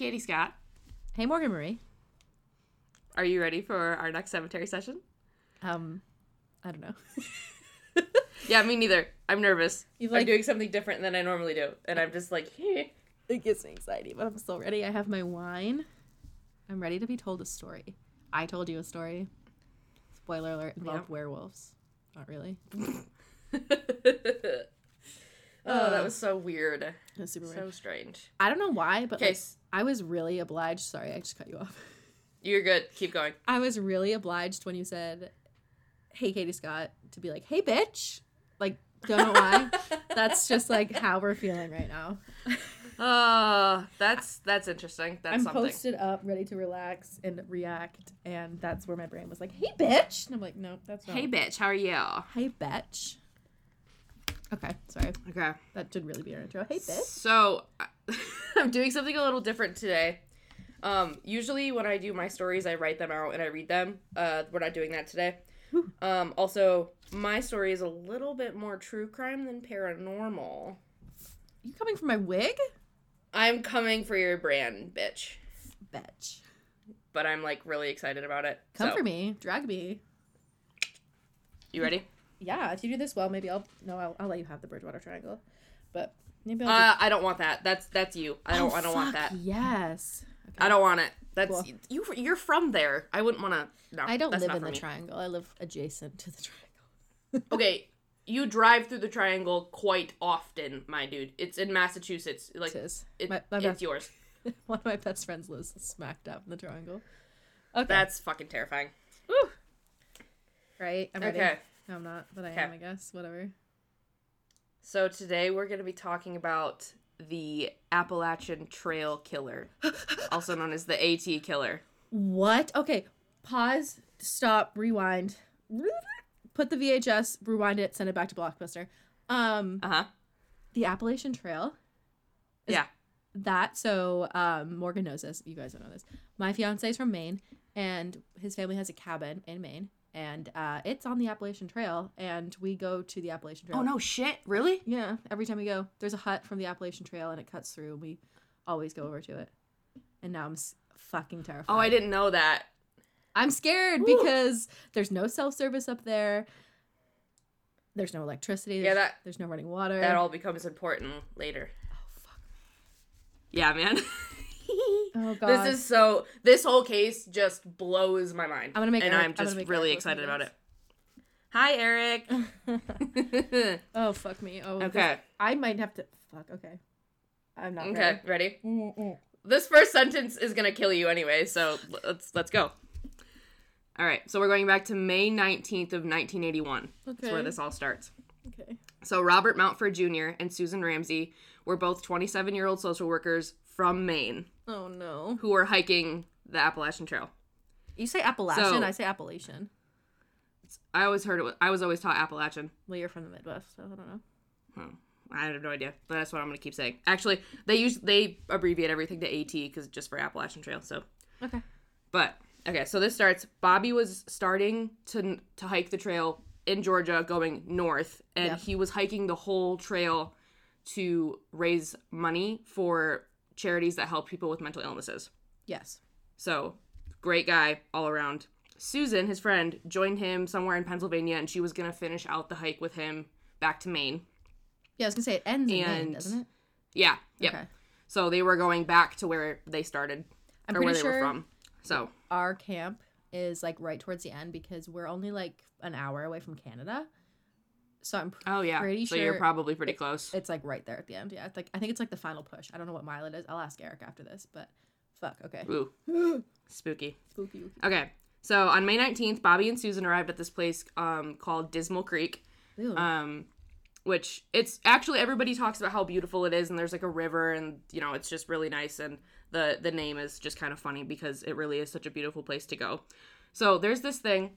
Katie Scott. Hey, Morgan Marie. Are you ready for our next cemetery session? Um, I don't know. Yeah, me neither. I'm nervous. You've, I'm like- doing something different than I normally do, and I'm just like, hey. it gives me anxiety, but I'm still ready. I have my wine. I'm ready to be told a story. I told you a story. Spoiler alert involved Yep. werewolves. Not really. oh, that was so weird. It was super weird. So strange. I don't know why, but Okay, like, I was really obliged. Sorry, I just cut you off. you're good. Keep going. I was really obliged when you said, "Hey, Katie Scott," to be like, "Hey, bitch." Like, don't know why. That's just like how we're feeling right now. Oh, that's that's interesting. That's I'm something. posted up, ready to relax and react, and that's where my brain was like, "Hey, bitch," and I'm like, "No, that's not." Hey, bitch, how are you? hey, bitch. Okay, sorry. Okay. That should really be our intro. Hey, bitch. So I'm doing something a little different today. Um, usually when I do my stories, I write them out and I read them. Uh, we're not doing that today. Um, also, my story is a little bit more true crime than paranormal. You coming for my wig? I'm coming for your brand, bitch. Bitch. But I'm like really excited about it. Come So, for me. Drag me. You ready? Yeah, if you do this well, maybe I'll no, I'll, I'll let you have the Bridgewater Triangle, but maybe I'll. Uh, I don't want that. That's that's you. I don't. Oh, I don't want that. Yes. Okay. I don't want it. That's Cool. you. You're from there. I wouldn't want to. No, I don't live in the me. triangle. I live adjacent to the triangle. Okay, you drive through the triangle quite often, my dude. It's in Massachusetts. Like It is. it, My- my it's best- yours. One of my best friends lives smack dab in the triangle. Okay. That's fucking terrifying. right. I'm ready. Okay, No, I'm not, but I Okay. am. I guess. Whatever. So today we're gonna be talking about the Appalachian Trail Killer, also known as the AT Killer. What? Okay. Pause. Stop. Rewind. Put the VHS. Rewind it. Send it back to Blockbuster. Um, Uh huh. the Appalachian Trail. Yeah. that so um morgan knows this you guys don't know this my fiance is from maine and his family has a cabin in maine and uh it's on the appalachian trail and we go to the appalachian trail Oh no, shit! Really? yeah every time we go there's a hut from the appalachian trail and it cuts through and we always go over to it and now i'm s- fucking terrified Oh, I didn't know that. i'm scared Ooh. because there's no self-service up there there's no electricity Yeah, there's, that- there's no running water That all becomes important later. oh fuck Yeah, man. oh god This is so. This whole case just blows my mind. I'm gonna make and Eric- I'm I'm just really Eric excited about it. Hi, Eric. Oh fuck me. Oh. this- okay. I might have to. Fuck. Okay. I'm not. Okay. Ready? Ready. This first sentence is gonna kill you anyway. So let's let's go. All right. So we're going back to May 19th of 1981. Okay. That's where this all starts. Okay. So Robert Mountford Jr. and Susan Ramsey were both 27-year-old social workers from Maine Oh no. who are hiking the Appalachian Trail. You say Appalachian. So- I say Appalachian. I always heard it. Was, I was always taught Appalachian. Well, you're from the Midwest, so I don't know. Hmm. I have no idea, but that's what I'm gonna keep saying. Actually, they use they abbreviate everything to AT because just for Appalachian Trail. So, Okay. but okay, so this starts. Bobby was starting to to hike the trail in Georgia, going north, and Yeah. he was hiking the whole trail to raise money for charities that help people with mental illnesses. Yes. So, great guy all around. Susan, his friend, joined him somewhere in Pennsylvania, and she was gonna finish out the hike with him back to Maine. Yeah, I was gonna say it ends in Maine, And- doesn't it? Yeah, yep. Okay. So they were going back to where they started I'm or where they sure were from. So our camp is like right towards the end because we're only like an hour away from Canada. So I'm pr- oh yeah, Pretty so you're probably pretty close. it's like right there at the end. Yeah, it's like I think it's like the final push. I don't know what mile it is. I'll ask Eric after this, but fuck. Okay. Ooh, spooky. Spooky. Okay, so on May 19th, Bobby and Susan arrived at this place um, called Dismal Creek, um, which it's actually everybody talks about how beautiful it is, and there's like a river, and you know it's just really nice, and the the name is just kind of funny because it really is such a beautiful place to go. So there's this thing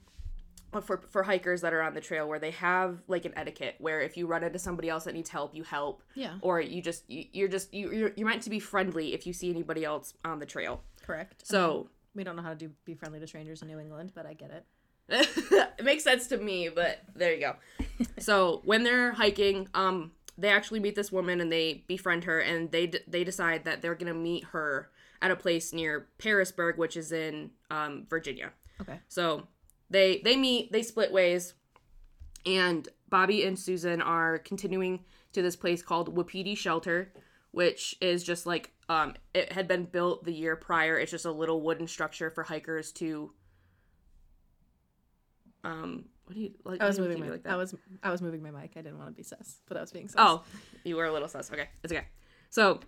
for for hikers that are on the trail where they have like an etiquette where if you run into somebody else that needs help, you help, yeah. or you just you, you're just you, you're you're meant to be friendly if you see anybody else on the trail. Correct. So We don't know how to do be friendly to strangers in New England, but I get it. it makes sense to me, but there you go. so when they're hiking, um, they actually meet this woman and they befriend her, and they d- they decide that they're gonna meet her at a place near Pearisburg, which is in um, Virginia. Okay. So they they meet, they split ways, and Bobby and Susan are continuing to this place called Wapiti Shelter, which is just like um it had been built the year prior. It's just a little wooden structure for hikers to um what do you like I was what do you moving my like that? I was I was moving my mic. I didn't want to be sus, but I was being sus. Oh, you were a little sus. Okay, it's okay. So,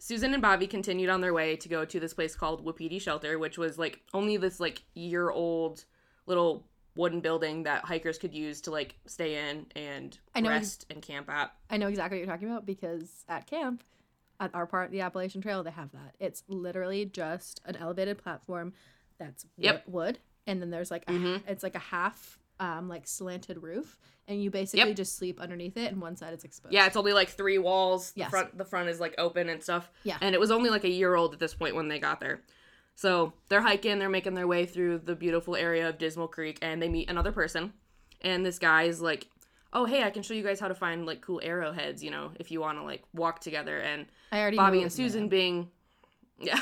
Susan and Bobby continued on their way to go to this place called Wapiti Shelter, which was like only this like year old little wooden building that hikers could use to like stay in and I know rest and camp at. I know exactly what you're talking about because at camp, at our part, of the Appalachian Trail, they have that. It's literally just an elevated platform that's wood, Yep. wood and then there's like a, Mhm. it's like a half um like slanted roof, and you basically Yep. just sleep underneath it, and one side is exposed. Yeah, it's only like three walls. The Yes. front the front is like open and stuff. Yeah. And it was only like a year old at this point when they got there. So they're hiking, they're making their way through the beautiful area of Dismal Creek, and they meet another person. And this guy's like, Oh hey, I can show you guys how to find like cool arrowheads, you know, if you wanna like walk together and I already Bobby and Susan man. being Yeah.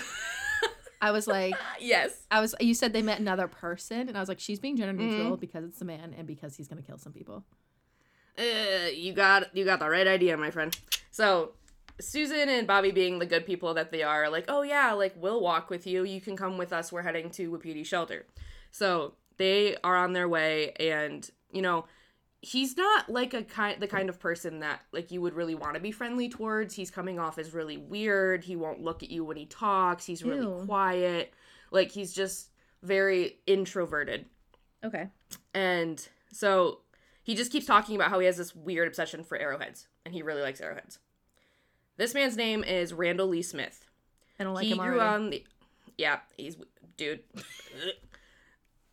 I was like, yes. I was. You said they met another person, and I was like, she's being gender neutral Mm-hmm. because it's a man and because he's gonna kill some people. Uh, you got you got the right idea, my friend. So Susan and Bobby being the good people that they are, are like, oh yeah, like we'll walk with you. You can come with us. We're heading to Wapiti Shelter. So they are on their way, and you know, he's not like a kind the kind of person that like you would really want to be friendly towards. He's coming off as really weird. He won't look at you when he talks. He's really Ew. quiet. Like he's just very introverted. Okay. And so he just keeps talking about how he has this weird obsession for arrowheads, and he really likes arrowheads. This man's name is Randall Lee Smith. I don't like he him grew already. on the, yeah, he's dude.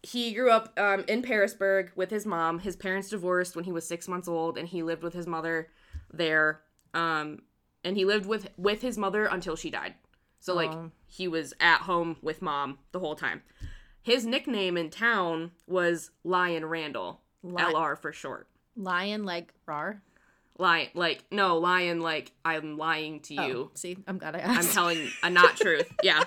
he grew up um, in Pearisburg with his mom. His parents divorced when he was six months old, and he lived with his mother there. Um, and he lived with with his mother until she died. So like Aw. he was at home with mom the whole time. His nickname in town was Lion Randall, Li- LR for short. Lion like rar. Lion, like no lion, like I'm lying to Oh, you. see, I'm glad I asked. I'm telling a not truth. Yeah.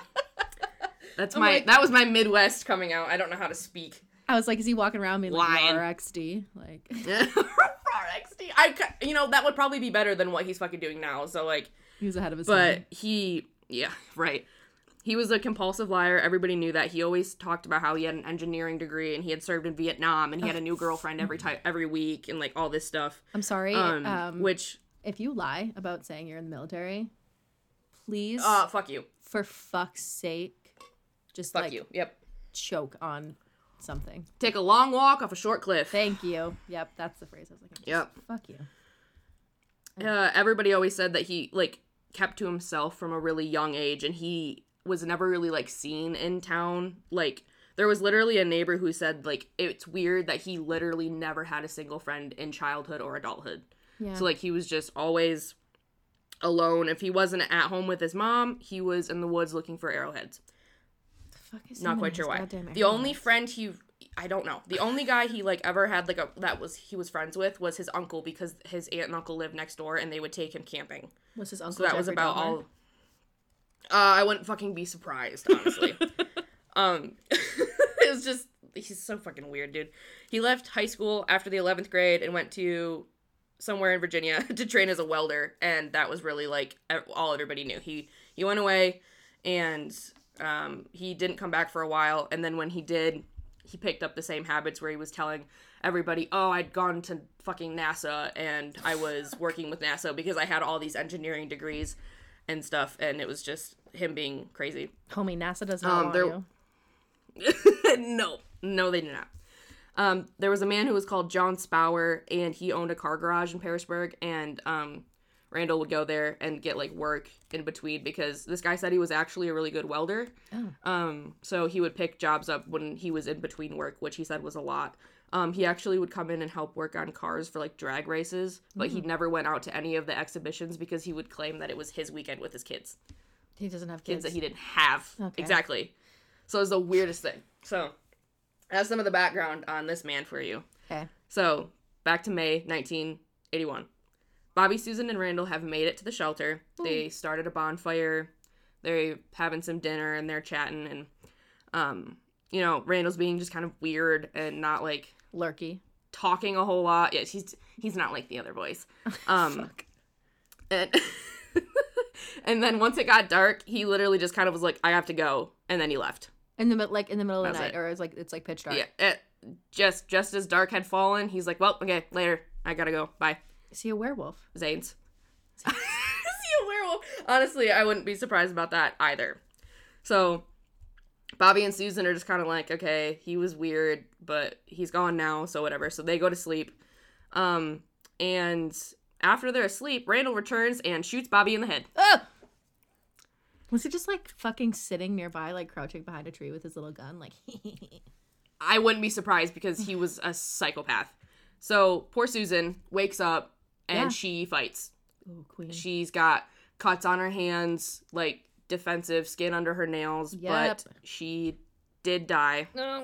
That's I'm my like- that was my Midwest coming out. I don't know how to speak. I was like, is he walking around being like RXD? Like, RXD. I you know that would probably be better than what he's fucking doing now. So like, he was ahead of his but time. he yeah right. He was a compulsive liar. Everybody knew that. He always talked about how he had an engineering degree and he had served in Vietnam and he had a new girlfriend every time every week and like all this stuff. I'm sorry. Um, Um, which if you lie about saying you're in the military, please, uh fuck you. for fuck's sake, just Fuck like you. Yep. choke on something. Take a long walk off a short cliff. Thank you. Yep, that's the phrase I was looking for. Yep. Fuck you. uh, everybody always said that he like kept to himself from a really young age and he was never really like seen in town like there was literally a neighbor who said like it's weird that he literally never had a single friend in childhood or adulthood Yeah. so like he was just always alone if he wasn't at home with his mom he was in the woods looking for arrowheads The fuck is not quite sure why the only friend he i don't know the only guy he like ever had like a that was he was friends with was his uncle because his aunt and uncle lived next door and they would take him camping was his uncle. so that was about Dahmer? all. Uh, I wouldn't fucking be surprised, honestly. um, it was just he's so fucking weird, dude. He left high school after the eleventh grade and went to somewhere in Virginia to train as a welder, and that was really like all everybody knew. He he went away, and um, he didn't come back for a while, and then when he did, he picked up the same habits where he was telling everybody, "Oh, I'd gone to fucking NASA and I was working with NASA because I had all these engineering degrees and stuff." And it was just him being crazy. Homie, NASA does not Um, want there- you. no, no, they did not. Um, there was a man who was called John Spower, and he owned a car garage in Pearisburg, and um, Randall would go there and get like work in between because this guy said he was actually a really good welder. Oh. Um, so he would pick jobs up when he was in between work, which he said was a lot. Um, he actually would come in and help work on cars for like drag races, but he never went out to any of the exhibitions because he would claim that it was his weekend with his kids He doesn't have kids kids. that he didn't have. Okay. Exactly. So it was the weirdest thing. So that's some of the background on this man for you. Okay. So back to May 1981. Bobby, Susan, and Randall have made it to the shelter. They started a bonfire. they're having some dinner and they're chatting and um you know Randall's being just kind of weird and not like Lurky. talking a whole lot. Yeah, he's he's not like the other boys. Um Fuck. and and then once it got dark, he literally just kind of was like, "I have to go," and then he left. In the like in the middle of the night, it. or it's like it's like pitch dark. Yeah, it, just just as dark had fallen, he's like, "Well, okay, later. I gotta go. Bye." Is he a werewolf? Zanes. Is he a werewolf? Honestly, I wouldn't be surprised about that either. So, Bobby and Susan are just kind of like, okay, he was weird, but he's gone now, so whatever. So they go to sleep. Um, and after they're asleep, Randall returns and shoots Bobby in the head. Was he just like fucking sitting nearby, like crouching behind a tree with his little gun? Like, I wouldn't be surprised because he was a psychopath. So poor Susan wakes up and Yeah. she fights. oh, queen. She's got cuts on her hands, like defensive skin under her nails, Yep. but she did die. no.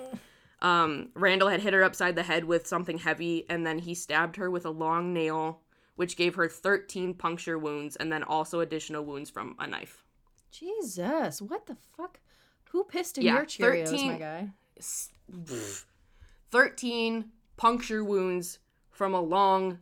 Um, Randall had hit her upside the head with something heavy, and then he stabbed her with a long nail, which gave her 13 puncture wounds and then also additional wounds from a knife. Jesus, what the fuck? Who pissed in Yeah, your Cheerios, 13 my guy? 13 puncture wounds from a long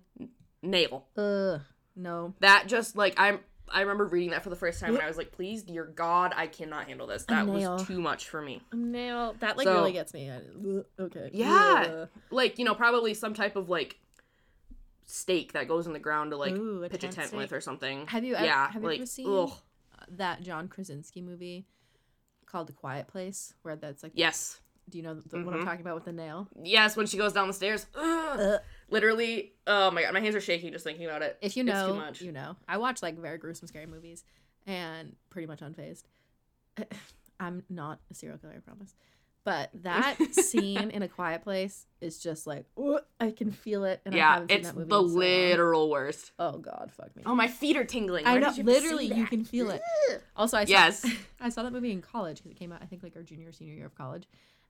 nail. Ugh, no. That just like I'm I remember reading that for the first time and I was like, please, dear God, I cannot handle this. That was too much for me. Nail. That like So- really gets me. I- Okay. Yeah. Like, you know, probably some type of like stake that goes in the ground to like Ooh, a pitch a tent tent stake. with or something. Have you ever- yeah, have you like ever seen- ugh. That John Krasinski movie called The Quiet Place, where that's like, Yes. do you know the, what I'm Mhm. talking about with the nail? Yes, when she goes down the stairs. Ugh. Literally, oh my god, my hands are shaking just thinking about it. If you It's know, too much. you know. I watch like very gruesome, scary movies, and pretty much unfazed. I'm not a serial killer, I promise. But that scene in a quiet place is just like "Ugh," I can feel it, and I yeah, haven't seen it's that movie the so long. literal worst. Oh God, fuck me. Oh, my feet are tingling. I Where know, you literally, you can feel it. Also, I saw, Yes. I saw that movie in college because it came out, I think, like our junior, or senior year of college,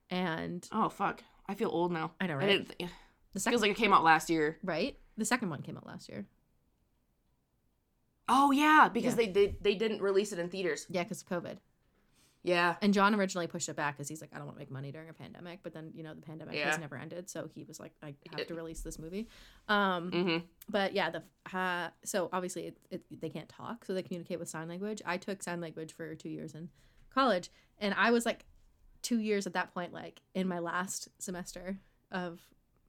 and Oh fuck, I feel old now. I know, I right? didn't. Th- the second, feels like it came out last year. right, the second one came out last year. Oh yeah, because Yeah. they did they didn't release it in theaters. Yeah, because of COVID. Yeah. And John originally pushed it back because he's like, I don't want to make money during a pandemic. But then, you know, the pandemic Yeah. has never ended, so he was like, I have to release this movie. Um, Mm-hmm. but yeah, the uh, so obviously it, it, they can't talk, so they communicate with sign language. I took sign language for two years in college, and I was like two years at that point, like in my last semester of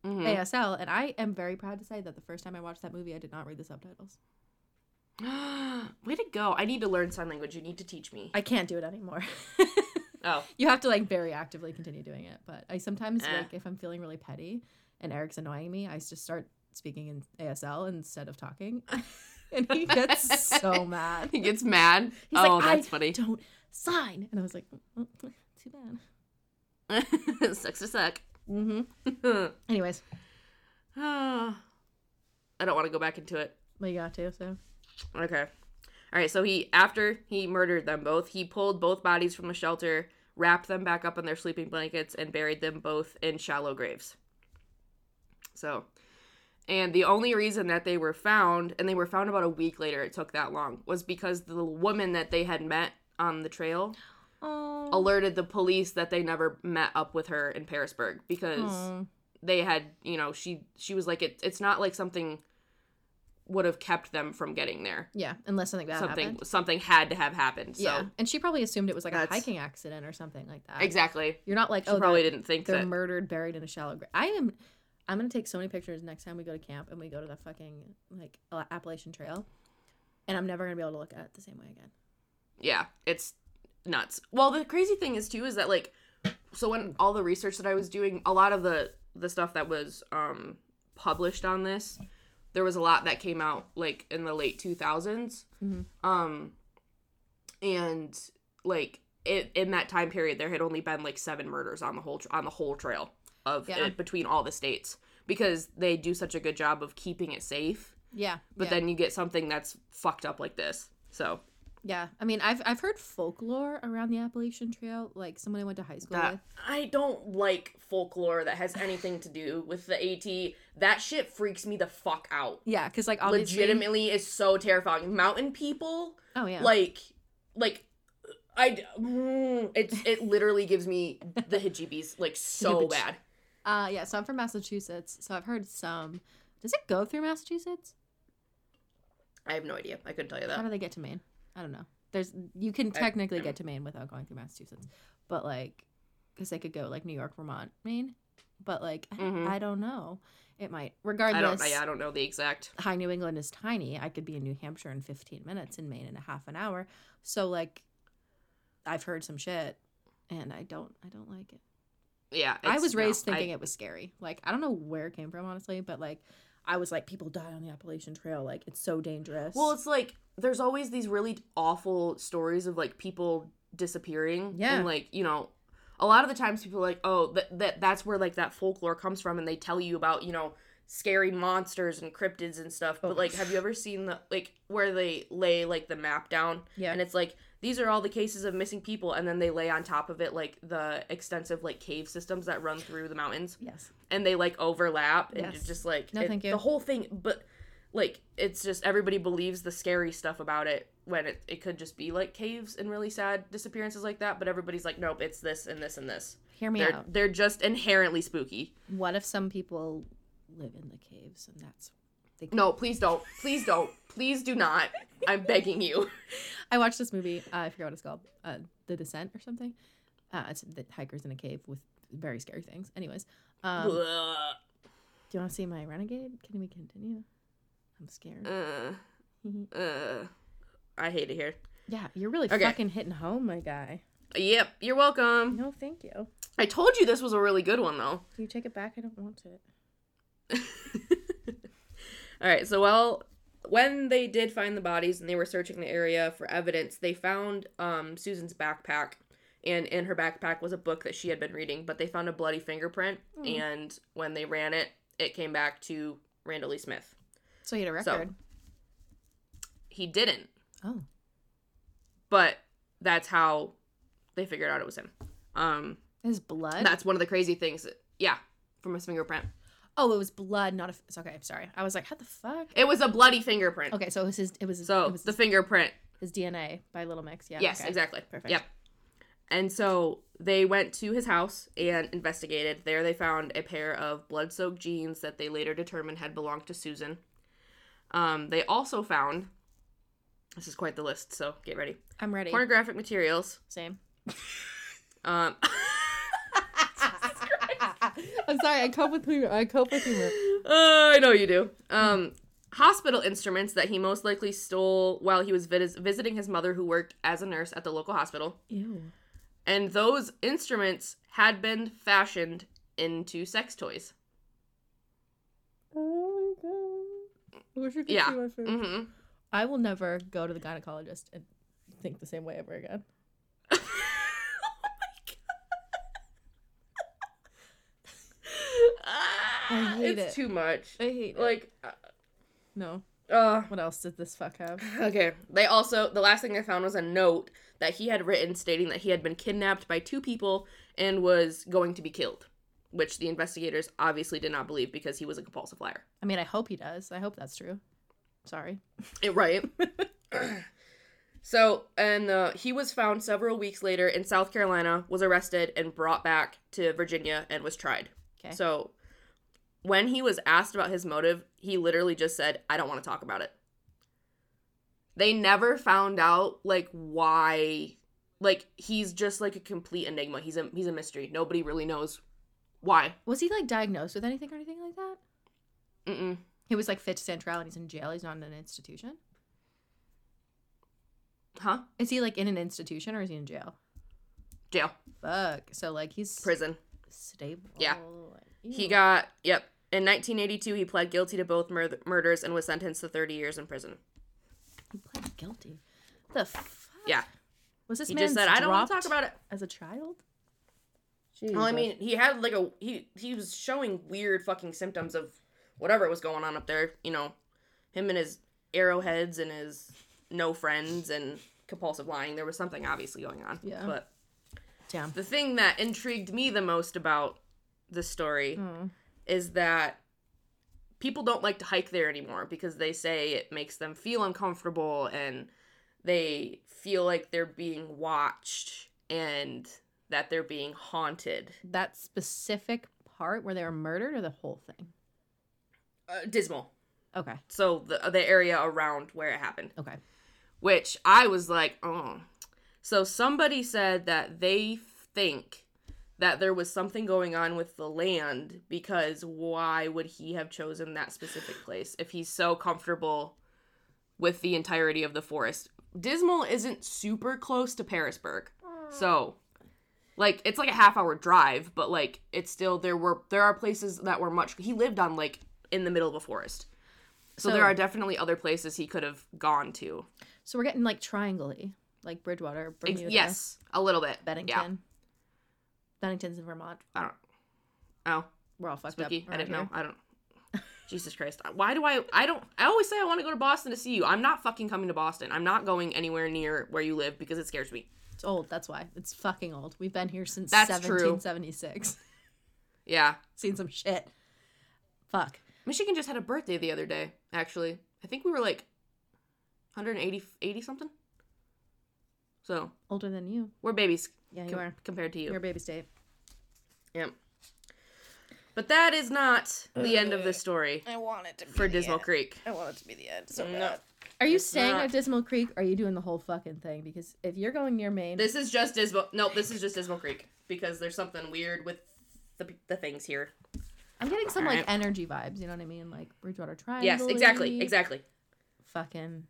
mm-hmm. ASL, and I am very proud to say that the first time I watched that movie, I did not read the subtitles. Way to go! I need to learn sign language. You need to teach me. I can't do it anymore. Oh, you have to like very actively continue doing it. But I sometimes Eh. like if I'm feeling really petty and Eric's annoying me, I just start speaking in ASL instead of talking, and he gets so mad. he gets mad. He's oh, like, that's I funny. don't sign, and I was like, "Mm, mm, too bad. Sucks to suck. Mm-hmm. Anyways, I don't want to go back into it. well, you got to so. Okay. All right. So he, after he murdered them both, he pulled both bodies from the shelter, wrapped them back up in their sleeping blankets, and buried them both in shallow graves. So, and the only reason that they were found, and they were found about a week later, it took that long, was because the woman that they had met on the trail Oh. alerted the police that they never met up with her in Pearisburg because Oh. they had you know she she was like it it's not like something would have kept them from getting there Yeah, unless something bad something happened. something had to have happened so yeah, and she probably assumed it was like a hiking accident or something like that. exactly You're not like she oh probably didn't think they're that murdered, buried in a shallow grave. I am. I'm gonna take so many pictures next time we go to camp and we go to the fucking like Appalachian Trail, and I'm never gonna be able to look at it the same way again. yeah it's nuts well the crazy thing is too is that like so when all the research that i was doing a lot of the the stuff that was um published on this there was a lot that came out like in the late 2000s Mhm. um and like it, in that time period there had only been like seven murders on the whole tr- on the whole trail of Yeah. it between all the states because they do such a good job of keeping it safe Yeah, but yeah. then you get something that's fucked up like this so yeah, I mean, I've I've heard folklore around the Appalachian Trail, like someone I went to high school that with. I don't like folklore that has anything to do with the AT. That shit freaks me the fuck out. Yeah, because like obviously, Legitimately is so terrifying. Mountain people, Oh yeah, like like I mm, it's it literally gives me the heebie-jeebies like so bad. Uh, yeah. So I'm from Massachusetts. So I've heard some. Does it go through Massachusetts? I have no idea. I couldn't tell you that. How do they get to Maine? I don't know. There's you can technically get to Maine without going through Massachusetts, but like, because they could go like New York, Vermont, Maine, but like I- Mhm. I don't know. It might. regardless. I don't. Yeah, I don't know the exact. High New England is tiny. I could be in New Hampshire in 15 minutes, in Maine in a half an hour. So like, I've heard some shit, and I don't. I don't like it. Yeah, I was no, raised I- thinking it was scary. Like I don't know where it came from, honestly, but like, I was like, people die on the Appalachian Trail. Like it's so dangerous. Well, it's like there's always these really awful stories of like people disappearing. Yeah. And like, you know, a lot of the times people are like, oh, that, that that's where like that folklore comes from and they tell you about, you know, scary monsters and cryptids and stuff. Oh. But like have you ever seen the like where they lay like the map down yeah. and it's like these are all the cases of missing people and then they lay on top of it like the extensive like cave systems that run through the mountains yes. and they like overlap and Yes. it's just like No, it- thank you. the whole thing but like it's just everybody believes the scary stuff about it when it, it could just be like caves and really sad disappearances like that but everybody's like nope it's this and this and this Hear me they're out. they're just inherently spooky What if some people live in the caves and that's they no please don't please don't please do not i'm begging you I watched this movie. Uh, I forget what it's called. Uh, the Descent or something. Uh, it's the hikers in a cave with very scary things. Anyways, um, do you want to see my renegade? Can we continue? I'm scared. uh, uh, i hate it here yeah, you're really okay. fucking hitting home, my guy. yep you're welcome No, thank you. i told you this was a really good one though Do you take it back? I don't want it. All right, so well, when they did find the bodies and they were searching the area for evidence, they found um, Susan's backpack, and in her backpack was a book that she had been reading. But they found a bloody fingerprint, Hmm. and when they ran it, it came back to Randall Lee Smith. So he had a So- record. He didn't, oh, but that's how they figured out it was him. Um, his blood. that's one of the crazy things. That, yeah, from his fingerprint. Oh, it was blood, not a. It's okay. I'm sorry. I was like, how the fuck? It was a bloody fingerprint. Okay, so it was his. It was. his, So it was the his, fingerprint his DNA by Little Mix. Yeah. yes, okay. exactly. Perfect. Yep. And so they went to his house and investigated. There they found a pair of blood soaked jeans that they later determined had belonged to Susan. Um, they also found this is quite the list, so get ready. I'm ready. Pornographic materials. Same. Um, I'm sorry. I cope with humor. I cope with humor. uh, I know you do. Um, hospital instruments that he most likely stole while he was vis- visiting his mother, who worked as a nurse at the local hospital. Ew. And those instruments had been fashioned into sex toys. Oh my god. I wish you could Yeah. see my face. Mm-hmm. I will never go to the gynecologist and think the same way ever again. I hate it's it. too much. I hate Like, No. uh, What else did this fuck have? okay. They also the last thing they found was a note that he had written stating that he had been kidnapped by two people and was going to be killed, which the investigators obviously did not believe because he was a compulsive liar. I mean, I hope he does. I hope that's true. Sorry. Eh, right. so, and uh, he was found several weeks later in South Carolina, was arrested and brought back to Virginia and was tried. Okay. So, when he was asked about his motive, he literally just said, "I don't want to talk about it." They never found out like why like he's just like a complete enigma. He's a he's a mystery. Nobody really knows why. Was he like diagnosed with anything or anything like that? Mm-mm. He was like fit to stand trial and he's in jail. He's not in an institution. Huh? Is he like in an institution or is he in jail? Jail. Fuck. So like he's Prison. stable. Yeah. He got yep. In 1982, he pled guilty to both mur- murders and was sentenced to 30 years in prison. He pled guilty. The fuck? Yeah. Was this He man just said, "I don't want to talk about it." as a child? Well, I mean, he had like a he he was showing weird fucking symptoms of whatever was going on up there. You know, him and his arrowheads and his no friends and compulsive lying. There was something obviously going on. Yeah. But Damn. the thing that intrigued me the most about the story Mm. Is that people don't like to hike there anymore because they say it makes them feel uncomfortable and they feel like they're being watched and that they're being haunted. That specific part where they were murdered or the whole thing? Uh, dismal. Okay. So the the area around where it happened. Okay. which I was like, oh. So somebody said that they think that there was something going on with the land because why would he have chosen that specific place if he's so comfortable with the entirety of the forest? Dismal isn't super close to Pearisburg. So like it's like a half hour drive, but like it's still there were there are places that were much he lived on like in the middle of a forest. So, So- there are definitely other places he could have gone to. So we're getting like triangle-y, like Bridgewater, Bermuda, yes, a little bit. Bennington. Yeah. Bennington's in Vermont. I don't. Oh, We're all fucked spooky. up. I didn't know. I don't. Jesus Christ. Why do I? I don't. I always say I want to go to Boston to see you. I'm not fucking coming to Boston. I'm not going anywhere near where you live because it scares me. It's old. That's why. It's fucking old. We've been here since That's true. 1776. Yeah. Seen some shit. Fuck. Michigan just had a birthday the other day. Actually, I think we were like 180, 80 something. So Older than you. we're babies Yeah, you com- are. compared to you. You're a baby state. Yep. But that is not the end of the story I want it to be for Dismal Creek. I want it to be the end. So No. Are you It's staying not. at Dismal Creek? Or are you doing the whole fucking thing? Because if you're going near Maine, This is just Dismal. Nope, this is just Dismal Creek because there's something weird with the the things here. I'm getting some like Alright. energy vibes. You know what I mean? Like Bridgewater Triangle. Yes, exactly, exactly. Fucking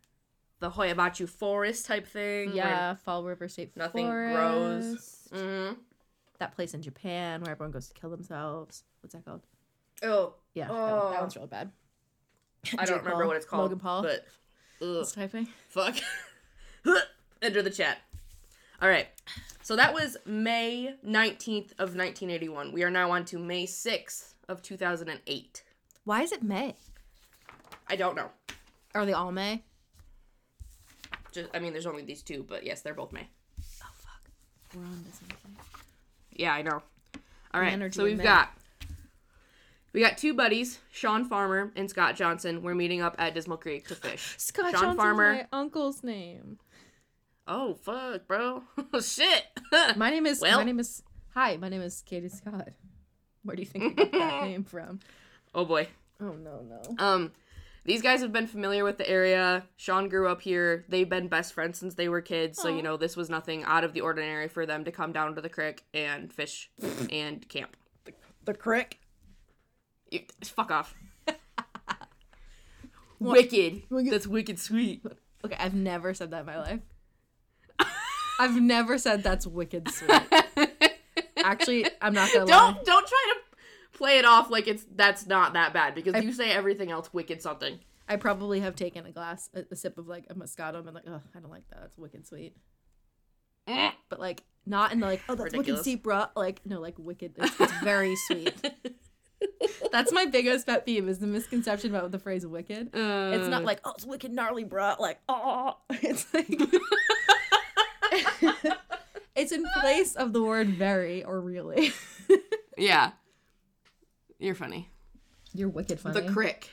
The Hoia Baciu Forest type thing. yeah, Fall River State nothing Forest. grows. hmm That place in Japan where everyone goes to kill themselves. What's that called? Oh, Yeah, that, one- that Oh. one's real bad. I don't remember Paul, what it's called. Logan Paul. But ugh, typing. fuck. Enter the chat. All right. So that was May 19th of 1981. We are now on to May 6th of 2008. Why is it May? I don't know. Are they all May? Just I mean there's only these two, but yes, they're both May. Oh fuck. We're on this. one. Yeah, I know. All right, so we've got we got two buddies, Sean Farmer and Scott Johnson. We're meeting up at Dismal Creek to fish. Scott Sean Johnson's Farmer. my uncle's name. Oh fuck, bro! Shit. My name is Well- my name is Hi, my name is Katie Scott. Where do you think I got that name from? oh boy. Oh no no. Um, these guys have been familiar with the area. Sean grew up here. They've been best friends since they were kids, so you know this was nothing out of the ordinary for them to come down to the creek and fish and camp. The crick. You, fuck off. wicked. Wicked. That's wicked sweet. Okay, I've never said that in my life. I've never said that's wicked sweet. Actually, I'm not gonna lie. don't don't try to play it off like it's that's not that bad because you say everything else wicked something. I probably have taken a glass, a, a sip of like a Moscato, and been like, oh, I don't like that. That's wicked sweet. Eh. But like, not in the like, oh, that's Ridiculous. wicked sweet, bruh. Like, no, like wicked. It's, it's very sweet. That's my biggest pet peeve is the misconception about the phrase wicked. It's not Uh, like, oh, it's wicked gnarly, bruh. Like, oh, it's like. it's in place of the word very or really. yeah. You're funny. You're wicked funny. The crick.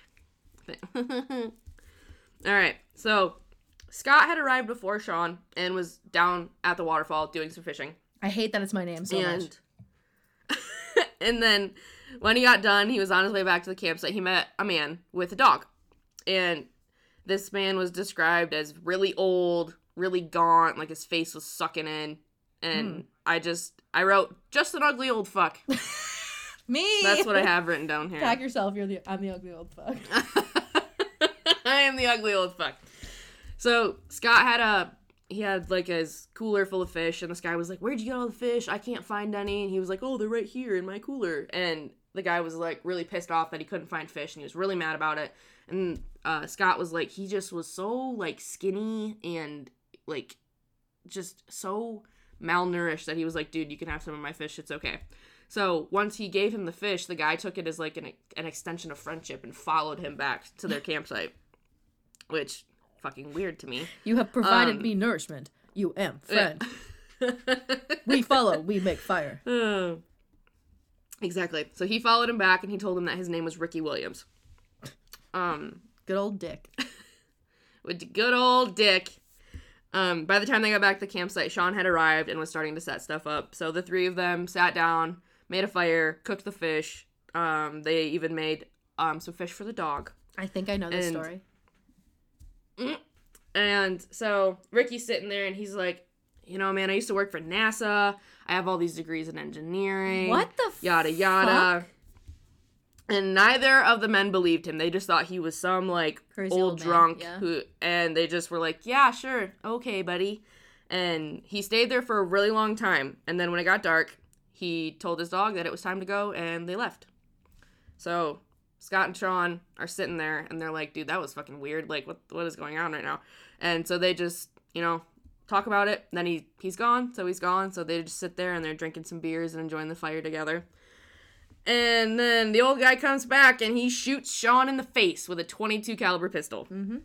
All right. So Scott had arrived before Sean and was down at the waterfall doing some fishing. I hate that it's my name so and much. and then when he got done, he was on his way back to the campsite. He met a man with a dog. And this man was described as really old, really gaunt, like his face was sucking in. And Hmm. I just I wrote just an ugly old fuck. Me. That's what I have written down here. Tag yourself. You're the. I'm the ugly old fuck. I am the ugly old fuck. So Scott had a he had like his cooler full of fish, and this guy was like, "Where'd you get all the fish? I can't find any." And he was like, "Oh, they're right here in my cooler." And the guy was like really pissed off that he couldn't find fish, and he was really mad about it. And uh, Scott was like, he just was so like skinny and like just so malnourished that he was like, "Dude, you can have some of my fish. It's okay." So once he gave him the fish, the guy took it as like an, an extension of friendship and followed him back to their campsite, which fucking weird to me. You have provided Um, me nourishment. You am friend. Yeah. we follow. We make fire. Uh, exactly. So he followed him back and he told him that his name was Ricky Williams. Um, Good old Dick. with good old Dick. Um, by the time they got back to the campsite, Sean had arrived and was starting to set stuff up. So the three of them sat down, made a fire, cooked the fish. Um, they even made um, some fish for the dog. I think I know this And- story. And so Ricky's sitting there and he's like, you know, man, I used to work for NASA. I have all these degrees in engineering. What the Yada yada. And neither of the men believed him. They just thought he was some like Crazy old, old drunk yeah. who and they just were like, "Yeah, sure. Okay, buddy." And he stayed there for a really long time. And then when it got dark, he told his dog that it was time to go and they left. So, Scott and Sean are sitting there and they're like, "Dude, that was fucking weird. Like what what is going on right now?" And so they just, you know, talk about it. Then he he's gone, so he's gone. So they just sit there and they're drinking some beers and enjoying the fire together. And then the old guy comes back and he shoots Sean in the face with a 22 caliber pistol. Mhm.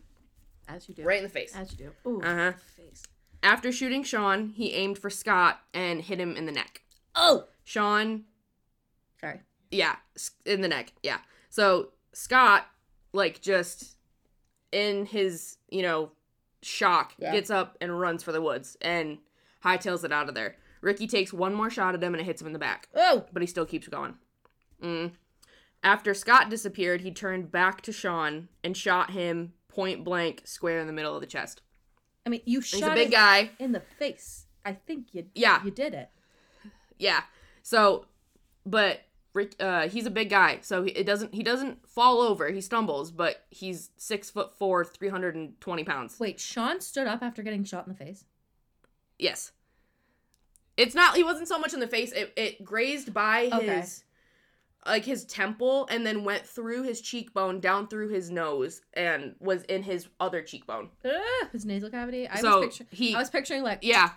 As you do. Right in the face. As you do. Ooh. Uh-huh. Face. After shooting Sean, he aimed for Scott and hit him in the neck. Oh. Sean, Sorry. yeah, in the neck. Yeah. So Scott like just in his, you know, shock Yeah. gets up and runs for the woods and hightails it out of there. Ricky takes one more shot at him and it hits him in the back. Oh. but he still keeps going. Mm. After Scott disappeared, he turned back to Sean and shot him point blank square in the middle of the chest. I mean, you He's shot a big him guy. in the face. I think you. Yeah. You did it. Yeah. So, but Rick, uh, he's a big guy, so it doesn't he doesn't fall over. He stumbles, but he's six foot four, three hundred and twenty pounds. Wait, Sean stood up after getting shot in the face. Yes. It's not. He wasn't so much in the face. It it grazed by Okay. his. Like his temple, and then went through his cheekbone, down through his nose, and was in his other cheekbone. His nasal cavity. I so was picturing. he, I was picturing like yeah.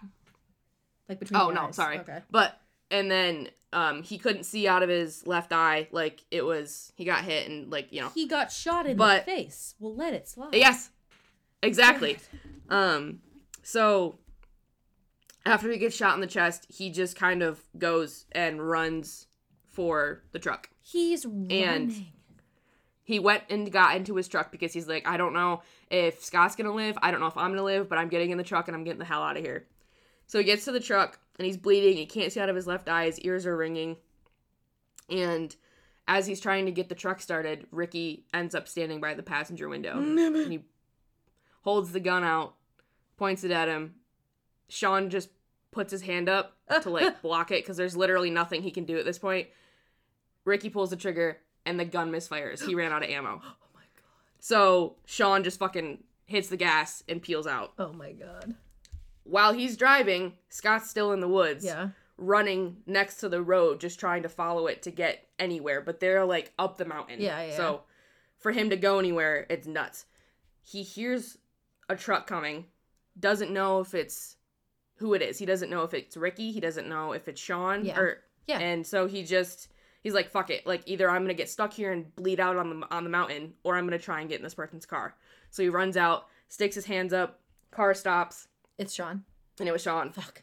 like between. Oh no, eyes. sorry. Okay. But and then um he couldn't see out of his left eye. Like it was he got hit and like you know. He got shot in But- the face. We'll let it slide. Yes, exactly. Um, so after he gets shot in the chest, he just kind of goes and runs for the truck. He's running. He went and got into his truck because he's like, I don't know if Scott's gonna live. I don't know if I'm gonna live, but I'm getting in the truck and I'm getting the hell out of here. So he gets to the truck and he's bleeding. He can't see out of his left eye. His ears are ringing. And as he's trying to get the truck started, Ricky ends up standing by the passenger window. Mm-hmm. and he holds the gun out, points it at him. Sean just puts his hand up to like block it because there's literally nothing he can do at this point. Ricky pulls the trigger and the gun misfires. He ran out of ammo. oh my god. So Sean just fucking hits the gas and peels out. Oh my god. While he's driving, Scott's still in the woods, Yeah. running next to the road, just trying to follow it to get anywhere. But they're like up the mountain. Yeah, yeah, So for him to go anywhere, it's nuts. He hears a truck coming, doesn't know if it's who it is. He doesn't know if it's Ricky. He doesn't know if it's Sean. Yeah. Or Yeah. And so he just he's like, fuck it. Like either I'm gonna get stuck here and bleed out on the on the mountain, or I'm gonna try and get in this person's car. So he runs out, sticks his hands up, car stops, It's Sean. and it was Sean. Fuck.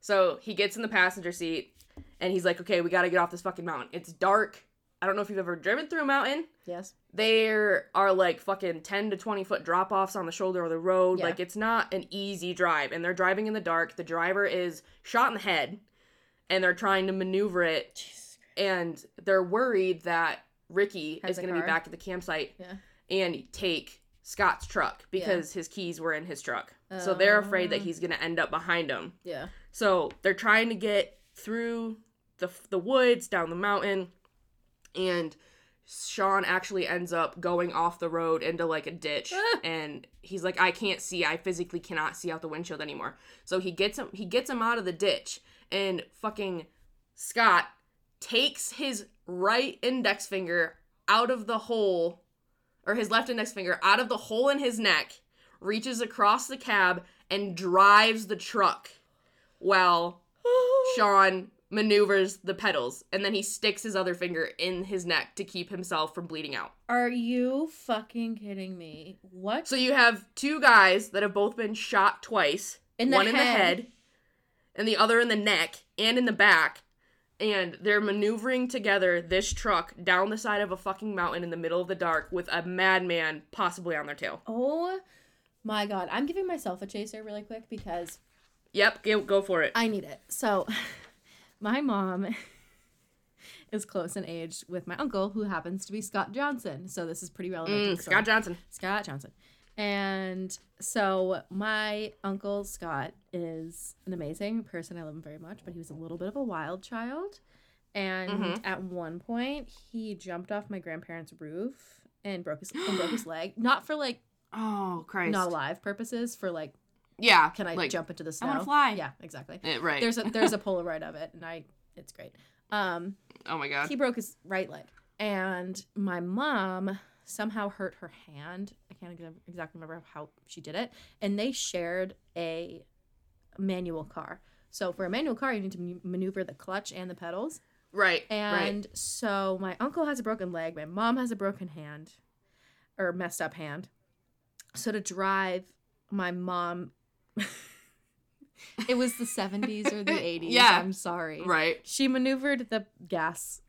So he gets in the passenger seat and he's like, okay, we gotta get off this fucking mountain. It's dark. I don't know if you've ever driven through a mountain. Yes. There are like fucking 10 to 20 foot drop offs on the shoulder of the road. Yeah. Like it's not an easy drive. And they're driving in the dark. The driver is shot in the head and they're trying to maneuver it. And they're worried that Ricky Has is going to be back at the campsite Yeah. and take Scott's truck because his keys were in his truck. So they're afraid that Oh. he's going to end up behind him. Yeah. So they're trying to get through the the woods down the mountain, and Sean actually ends up going off the road into like a ditch, and he's like, "I can't see. I physically cannot see out the windshield anymore." So he gets him. He gets him out of the ditch, and fucking Scott takes his right index finger out of the hole, or his left index finger out of the hole in his neck, reaches across the cab, and drives the truck while Sean maneuvers the pedals and then he sticks his other finger in his neck to keep himself from bleeding out. Are you fucking kidding me? What? So you have two guys that have both been shot twice, In one in the head. head and the other in the neck and in the back. And they're maneuvering together this truck down the side of a fucking mountain in the middle of the dark with a madman possibly on their tail. oh My God, I'm giving myself a chaser really quick because Yep, go, go for it. I need it. So, my mom is close in age with my uncle, who happens to be Scott Johnson. So this is pretty relevant. Mm, Scott. Johnson. Scott Johnson. And so my uncle Scott is an amazing person. I love him very much, but he was a little bit of a wild child. And Mhm. at one point, he jumped off my grandparents' roof and broke his and broke his leg. Not for like Oh Christ. not alive purposes, for like Yeah. can I like, jump into the snow? I wanna fly. Yeah, exactly. eh, right. There's a there's a Polaroid of it, and I it's great. Um, oh my god. he broke his right leg and my mom somehow hurt her hand i can't exactly remember how she did it and they shared a manual car so for a manual car you need to maneuver the clutch and the pedals Right. right. and so my uncle has a broken leg my mom has a broken hand or messed up hand so to drive my mom it was the 70s or the 80s Yeah. i'm sorry Right. she maneuvered the gas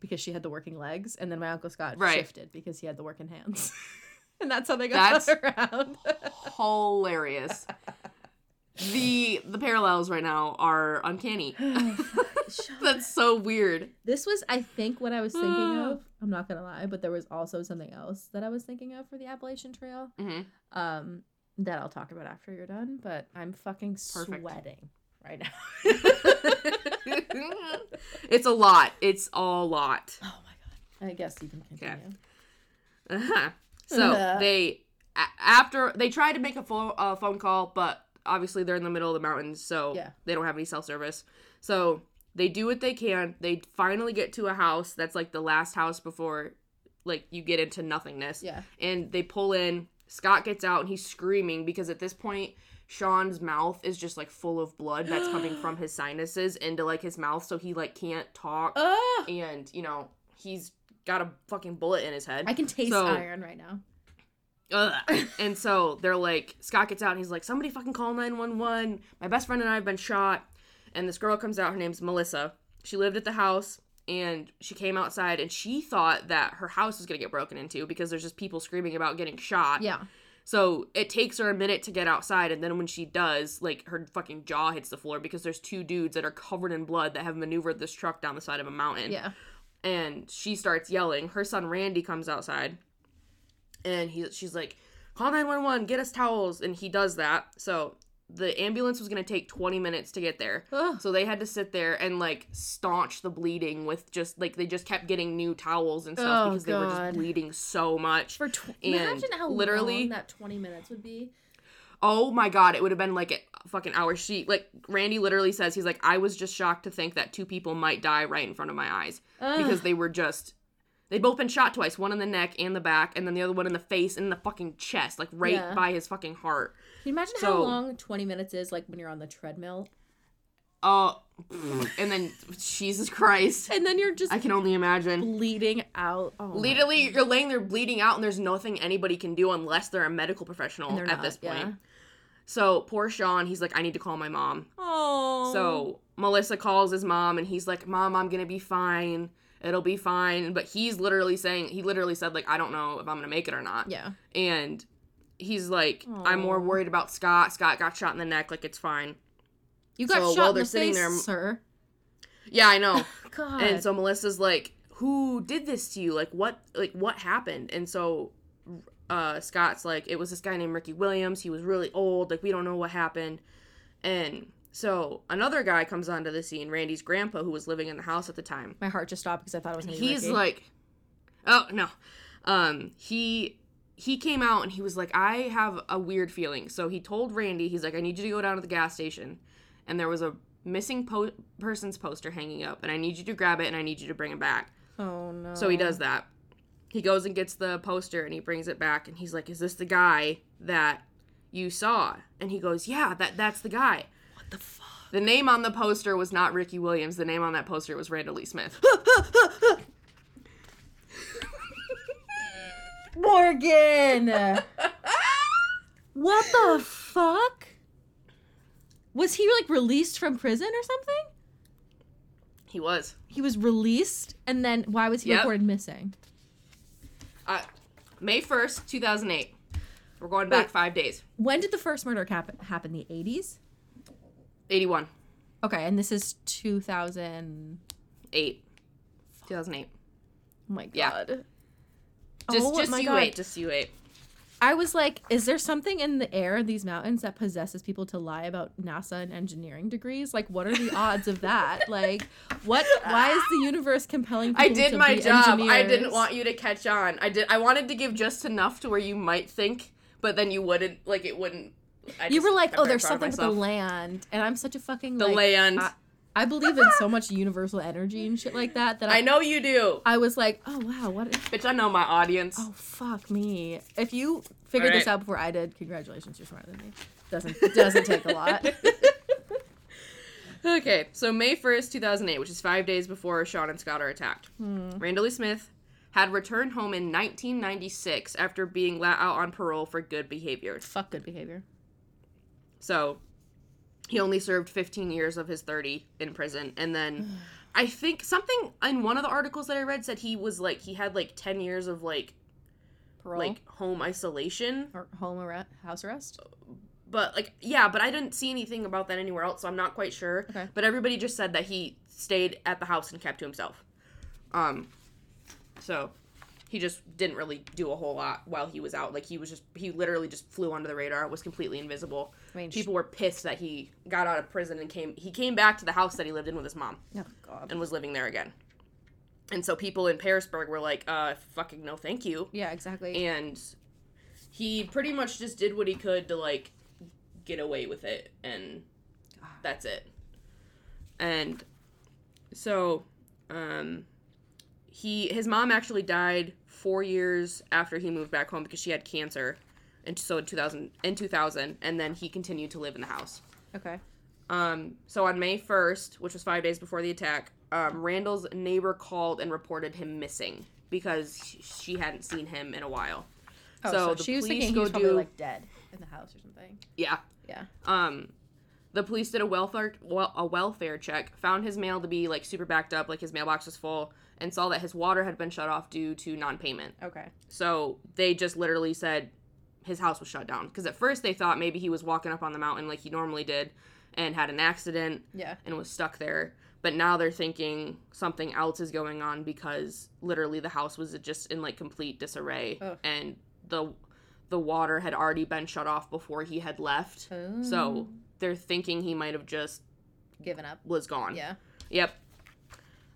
because she had the working legs, and then my uncle Scott Right. shifted because he had the working hands, and that's how they got That's- around. Hilarious. The the parallels right now are uncanny. That's so weird. this was, I think, what I was thinking of. I'm not gonna lie, but there was also something else that I was thinking of for the Appalachian Trail. hmm Um, that I'll talk about after you're done. But I'm fucking Perfect. sweating right now. it's a lot. It's a lot. oh my god! I guess you can continue. Uh-huh. So they a- after they tried to make a uh, phone call, but obviously they're in the middle of the mountains, so Yeah. they don't have any cell service. So they do what they can. They finally get to a house that's like the last house before like you get into nothingness. Yeah. And they pull in. Scott gets out and he's screaming because at this point Sean's mouth is just like full of blood that's coming from his sinuses into like his mouth, so he like can't talk, Oh, and you know he's got a fucking bullet in his head. I can taste So- iron right now. And so they're like, Scott gets out and he's like, somebody fucking call 911. My best friend and I have been shot. And this girl comes out, her name's Melissa. She lived at the house and she came outside and she thought that her house was gonna get broken into because there's just people screaming about getting shot. Yeah. So it takes her a minute to get outside, and then when she does, like her fucking jaw hits the floor because there's two dudes that are covered in blood that have maneuvered this truck down the side of a mountain Yeah. and she starts yelling. Her son Randy comes outside, and he she's like, "Call nine one one, get us towels," and he does that. So the ambulance was gonna take twenty minutes to get there, Ugh. so they had to sit there and like staunch the bleeding with just like they just kept getting new towels and stuff Oh, because they were just bleeding so much. For tw- And imagine how literally- long that 20 minutes would be. Oh my god, it would have been like a fucking hour. She like Randy literally says he's like, I was just shocked to think that two people might die right in front of my eyes because they were just they'd both been shot twice, one in the neck and the back, and then the other one in the face and in the fucking chest, like right Yeah. by his fucking heart. Can you imagine how long 20 minutes is like when you're on the treadmill? Oh, and then Jesus Christ, And then you're just I can only imagine. bleeding out. Oh, Literally, you're laying there bleeding out, and there's nothing anybody can do unless they're a medical professional at not, this point. yeah. So poor Sean, he's like, I need to call my mom. Oh. So Melissa calls his mom and he's like, Mom, I'm gonna be fine. It'll be fine. But he's literally saying, he literally said, like, I don't know if I'm gonna make it or not. Yeah. And he's like, I'm more worried about Scott. Scott got shot in the neck. Like, it's fine. You got So shot while in they're the sitting face, there- sir. Yeah, I know. God. and so Melissa's like, Who did this to you? Like, what, like, what happened? And so uh, Scott's like, It was this guy named Ricky Williams. He was really old. Like, we don't know what happened. And so another guy comes onto the scene, Randy's grandpa, who was living in the house at the time. my heart just stopped because I thought it was he's Ricky. like oh no. Um he he came out and he was like i have a weird feeling. So he told randy he's like i need you to go down to the gas station. And there was a missing po- person's poster hanging up and i need you to grab it and i need you to bring it back. Oh no. so he does that. He goes and gets the poster and he brings it back and he's like is this the guy that you saw? And he goes yeah that that's the guy the fuck? the name on the poster was not ricky williams the name on that poster was randall lee smith Morgan. what the fuck? Was he like released from prison or something? he was He was released, and then why was he Yep. reported missing? Uh, May 1st, 2008. We're going back Wait. five days. When did the first murder happen? Happen the 80s? 81. Okay, and this is 2008. 2008. Oh my Yeah. god. Just, oh just my you god. wait. Just you wait. I was like, is there something in the air of these mountains that possesses people to lie about NASA and engineering degrees? Like, what are the odds of that? Like, what? Why is the universe compelling people I did my job. I didn't want you to catch on. I did. I wanted to give just enough to where you might think, but then you wouldn't. Like it wouldn't. I You were like, oh, there's something with the land, and I'm such a fucking The like, land. I, I believe in so much universal energy and shit like that that I, I know you do, I was like, oh wow, what? bitch. I know my audience. Oh fuck me! If you figured this out before I did, congratulations, you're smarter than me. Doesn't it doesn't take a lot. Okay, so May 1st, 2008, which is five days before Sean and Scott are attacked. Hmm. Randall Lee Smith had returned home in 1996 after being let out on parole for good behavior. Fuck good behavior. So he only served 15 years of his 30 in prison. And then I think something in one of the articles that I read said he was like, he had like 10 years of like, Parole like home isolation. or home arrest, house arrest. But like, yeah, but I didn't see anything about that anywhere else, so I'm not quite sure. Okay. But everybody just said that he stayed at the house and kept to himself. Um, so he just didn't really do a whole lot while he was out. Like he was just he literally just flew under the radar, was completely invisible. I mean, People were pissed that he got out of prison and came he came back to the house that he lived in with his mom Oh god. and was living there again. And so people in Pearisburg were like, uh fucking no thank you. Yeah, exactly. And he pretty much just did what he could to like get away with it and that's it. And so um he his mom actually died 4 years after he moved back home because she had cancer. And so in 2000 in 2000 and then he continued to live in the house. okay. Um, so on May 1st, which was five days before the attack, um, Randall's neighbor called and reported him missing because she hadn't seen him in a while. Oh, so so, the she was police thinking he go was probably do- like dead in the house or something. Yeah. Yeah. Um, the police did a welfare well, a welfare check, found his mail to be like super backed up, like his mailbox was full, and saw that his water had been shut off due to non-payment. Okay. So they just literally said his house was shut down because at first they thought maybe he was walking up on the mountain like he normally did and had an accident Yeah. and was stuck there. But now they're thinking something else is going on because literally the house was just in like complete disarray Ugh. and the the water had already been shut off before he had left. So they're thinking he might have just given up. was gone. Yeah. Yep.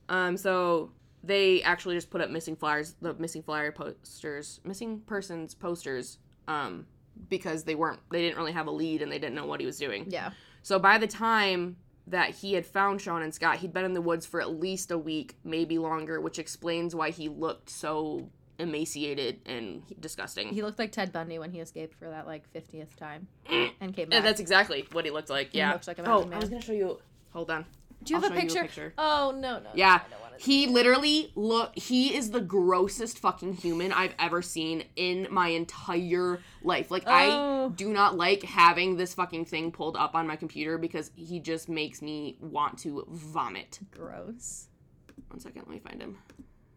Um so they actually just put up missing flyers, the missing flyer posters, missing persons posters um because they weren't they didn't really have a lead and they didn't know what he was doing. Yeah. So by the time that he had found Sean and Scott, he'd been in the woods for at least a week, maybe longer, which explains why he looked so emaciated and disgusting. He looked like Ted Bundy when he escaped for that like 50th time and came Yeah, back. that's exactly what he looked like. He Yeah. looks like a oh, mountain I was gonna show you. Hold on. Do you I'll have a picture? a picture. Oh no, no. Yeah. No, I don't wanna He literally look. He is the grossest fucking human I've ever seen in my entire life. Like I Oh. do not like having this fucking thing pulled up on my computer because he just makes me want to vomit. gross. One second, let me find him.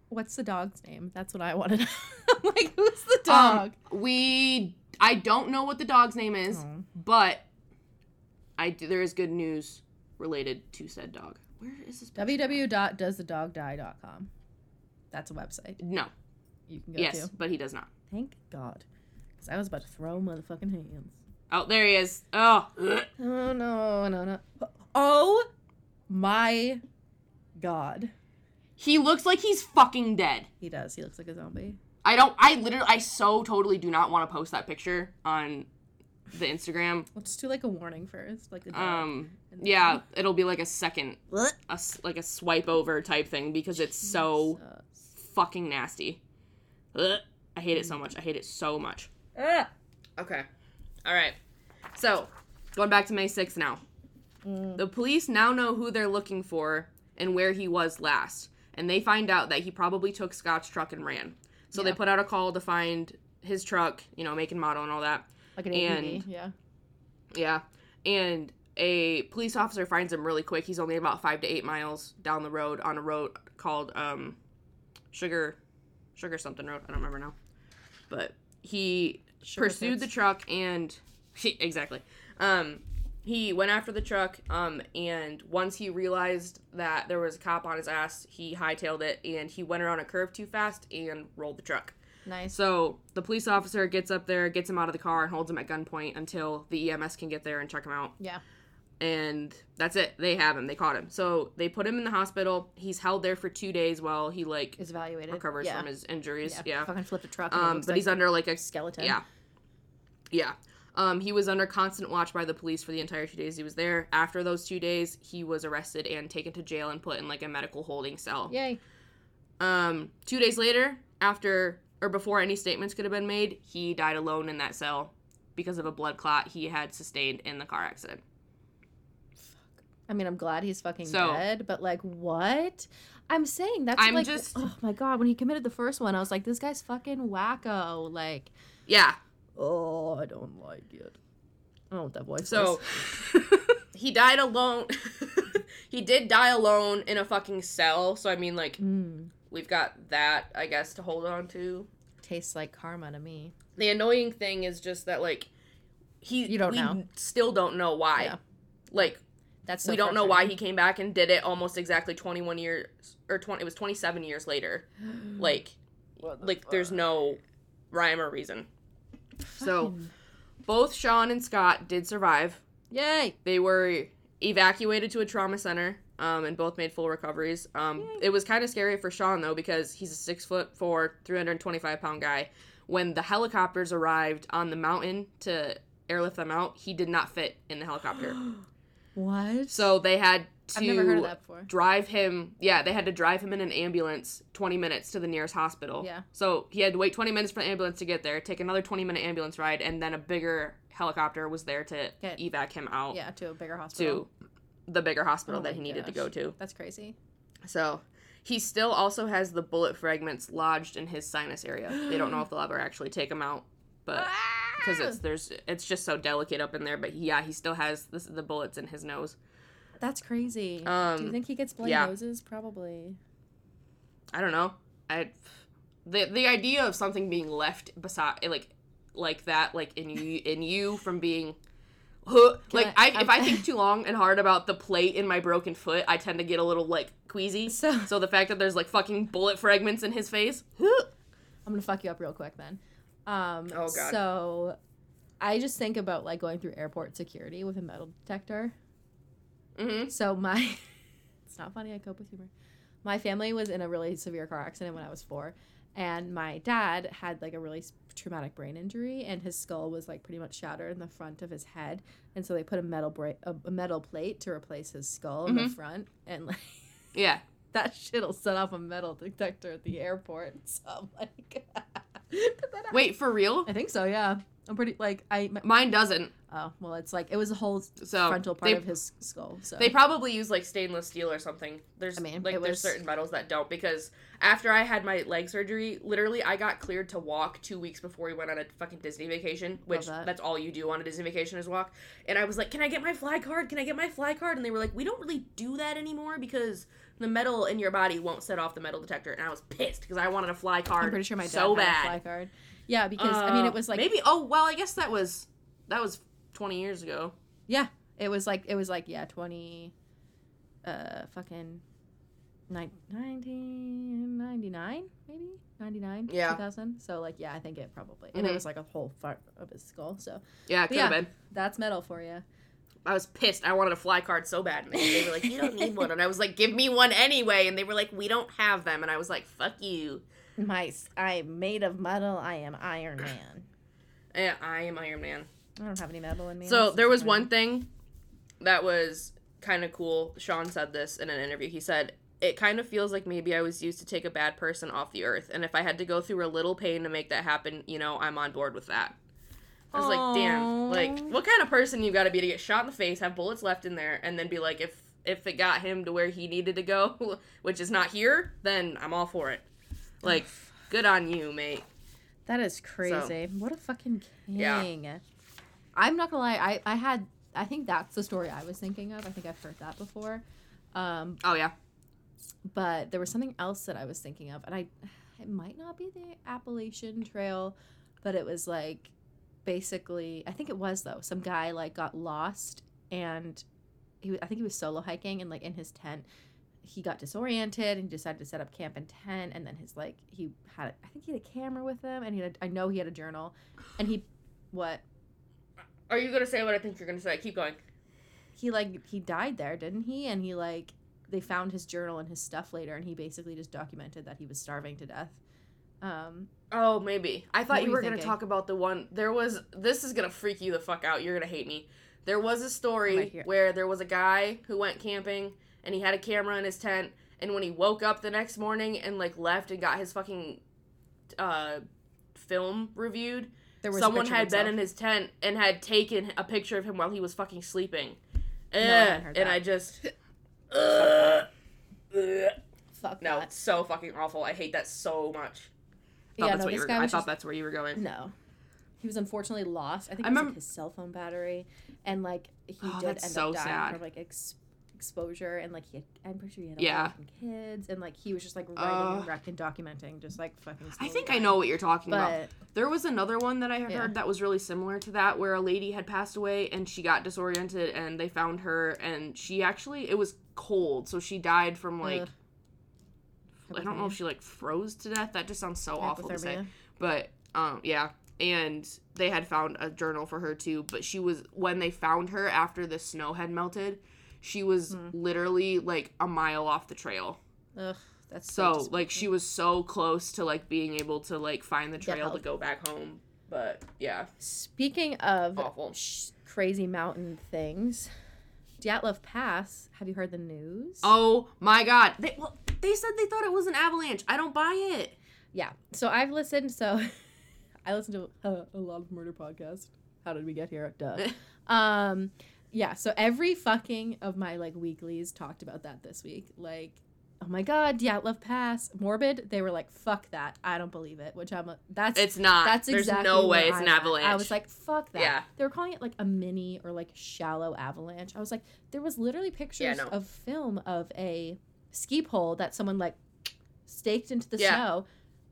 What's the dog's name? That's what I wanted. I'm like, who's the dog? Um, we I don't know what the dog's name is, Oh. but I do, there is good news related to said dog. Where is this? www.doesthedogdie.com. That's a website No. you can go Yes, to. but he does not. Thank God. Because I was about to throw motherfucking hands. Oh, there he is. Oh. Oh no, no, no. Oh my God. He looks like he's fucking dead. He does. He looks like a zombie. I don't I literally I so totally do not want to post that picture on the Instagram. Let's do like a warning first. Like the dog. Um yeah, it'll be like a second What? a, like a swipe over type thing because it's so fucking nasty. Ugh. I hate it so much. I hate it so much. Ah. Okay. All right. So, going back to May 6th now. Mm. The police now know who they're looking for and where he was last. And they find out that he probably took Scott's truck and ran. So they put out a call to find his truck, you know, make and model and all that. Like an and-. Yeah. Yeah. And a police officer finds him really quick. He's only about five to eight miles down the road on a road called um, Sugar, Sugar something road. I don't remember now. But he Sugar pursued the truck and exactly. Um, he went after the truck. Um, and once he realized that there was a cop on his ass, he hightailed it and he went around a curve too fast and rolled the truck. Nice. So the police officer gets up there, gets him out of the car, and holds him at gunpoint until the EMS can get there and check him out. yeah. And that's it. They have him. They caught him. So they put him in the hospital. He's held there for two days while he like Is evaluated. recovers yeah. from his injuries. yeah. Yeah. Fucking flipped a truck. Um, but like he's under like a skeleton. yeah. Yeah. Um, he was under constant watch by the police for the entire two days he was there. After those two days, he was arrested and taken to jail and put in like a medical holding cell. Yay. Um, two days later, after or before any statements could have been made, he died alone in that cell because of a blood clot he had sustained in the car accident. Fuck. I mean, I'm glad he's fucking So- dead, but like, what? I'm saying that's I'm like, just- oh my god, when he committed the first one, I was like, this guy's fucking wacko. Like, Yeah. oh, I don't like it. I don't what that voice So he died alone. he did die alone in a fucking cell. So I mean, like, Mm, we've got that, I guess, to hold on to. tastes like karma to me. The annoying thing is just that, like, he. You don't we know. Still don't know why. Yeah. Like, That's so we don't know why he came back and did it almost exactly 21 years or 20 it was 27 years later like the like there's no rhyme or reason so both sean and scott did survive yay. they were evacuated to a trauma center um, and both made full recoveries um, it was kind of scary for sean though because he's a six foot four 325 pound guy when the helicopters arrived on the mountain to airlift them out he did not fit in the helicopter What? so they had to I've never heard of that before. drive him yeah they had to drive him in an ambulance 20 minutes to the nearest hospital Yeah. so he had to wait 20 minutes for the ambulance to get there take another 20 minute ambulance ride and then a bigger helicopter was there to Get- evac him out Yeah, to a bigger hospital. to the bigger hospital Oh that he needed to go to That's crazy. so he still also has the bullet fragments lodged in his sinus area they don't know if they'll ever actually take him out but because it's there's it's just so delicate up in there but yeah he still has this, the bullets in his nose That's crazy. Do you um think he gets bloody yeah. noses? Probably. I don't know. I the the idea of something being left beside like like that like in you in you from being huh, like I- I, if I think too long and hard about the plate in my broken foot, I tend to get a little like queasy. So So the fact that there's like fucking bullet fragments in his face, huh. I'm gonna fuck you up real quick then. Um, Oh, God. So I just think about like going through airport security with a metal detector. Mhm. So my, it's not funny. I cope with humor. My family was in a really severe car accident when I was four, and my dad had like a really s- traumatic brain injury, and his skull was like pretty much shattered in the front of his head, and so they put a metal bra- a, metal plate to replace his skull in the Mhm. front, and like Yeah. that shit'll set off a metal detector at the airport. So I'm like, Did that happen? Wait, for real? I think so. Yeah, I'm pretty like I. Mine doesn't. Oh well, it's like it was a whole So frontal part they, of his skull. So They probably use like stainless steel or something. There's I mean, like it there's was- certain metals that don't because after I had my leg surgery, literally I got cleared to walk two weeks before we went on a fucking Disney vacation, which that. that's all you do on a Disney vacation is walk. And I was like, "Can I get my fly card? Can I get my fly card?" And they were like, "We don't really do that anymore because the metal in your body won't set off the metal detector." And I was pissed because I wanted a fly card. I'm pretty sure my dad so had bad. a fly card. Yeah, because I mean Uh, it was like maybe. Oh well, I guess that was that was twenty years ago. yeah, it was like it was like yeah, twenty, uh, fucking, nine, 1999 maybe ninety nine Yeah. two thousand. So like yeah, I think it probably and it Mhm. was like a whole part of his skull. So Yeah, it could yeah. been. that's metal for you. I was pissed. I wanted a fly card so bad. And they were like, "You don't need one," and I was like, "Give me one anyway." And they were like, "We don't have them," and I was like, "Fuck you." My I'm made of metal. I am Iron Man. Eh, I am Iron Man. I don't have any metal in me. So there was one thing that was kind of cool. Sean said this in an interview. He said, "It kind of feels like maybe I was used to take a bad person off the earth, and if I had to go through a little pain to make that happen, you know, I'm on board with that." I was like, "Damn! Like, what kind of person you got to be to get shot in the face, have bullets left in there, and then be like, if if it got him to where he needed to go, which is not here, then I'm all for it. Like, good on you, mate." That is crazy. what a fucking king. Yeah. I'm not gonna lie, I, I had I think that's the story I was thinking of. I think I've heard that before. Um, Oh yeah. but there was something else that I was thinking of, and I it might not be the Appalachian Trail, but it was like basically I think it was though some guy like got lost and he I think he was solo hiking and like in his tent he got disoriented and he decided to set up camp in tent and then his like he had I think he had a camera with him and he had I know he had a journal and he what Are you gonna say what I think you're gonna say? Keep going. he like he died there didn't he and he like they found his journal and his stuff later and he basically just documented that he was starving to death um Oh, maybe. I thought you were gonna talk about the one. There was. This is gonna freak you the fuck out. You're gonna hate me. There was a story where there was a guy who went camping and he had a camera in his tent, and when he woke up the next morning and like left and got his fucking uh film reviewed, there was a someone picture of had been in his tent and had taken a picture of him while he was fucking sleeping. I Ugh, hadn't heard and that. I just. Ugh. Ugh. fuck No, that. it's so fucking awful. I hate that so much. Thought yeah no what you this were, guy I thought just that's where you were going. No. He was unfortunately lost. I think I it was remem- like his cell phone battery, and like he Oh, did end so up dying sad. from like ex- exposure, and like he had, I'm pretty sure he had Yeah. kids, and like he was just like writing Uh, and documenting, just like fucking. I think I know what you're talking about. There was another one that I had Yeah. heard that was really similar to that, where a lady had passed away and she got disoriented, and they found her, and she actually it was cold, so she died from like. I don't know if she like froze to death. That just sounds so awful to say, but um yeah, and they had found a journal for her too. But she was when they found her after the snow had melted, she was Hmm. literally like a mile off the trail. Ugh, that's so, So like she was so close to like being able to like find the trail to go back home. But yeah, Speaking of Awful. sh- crazy mountain things, Dyatlov Pass. Have you heard the news? Oh my god. They well, they said they thought it was an avalanche. I don't buy it. Yeah. So I've listened. So I listened to uh, a lot of murder podcasts. How did we get here? Duh. um, yeah. So every fucking of my like weeklies talked about that this week. Like, oh my god, Dyatlov Pass, morbid. They were like, fuck that. I don't believe it. Which I'm. That's It's not. that's There's exactly no way it's an I'm at. avalanche. I was like, fuck that. Yeah. They were calling it like a mini or like shallow avalanche. I was like, there was literally pictures no. of film of a ski pole that someone like staked into the Yeah. Mm-hmm. snow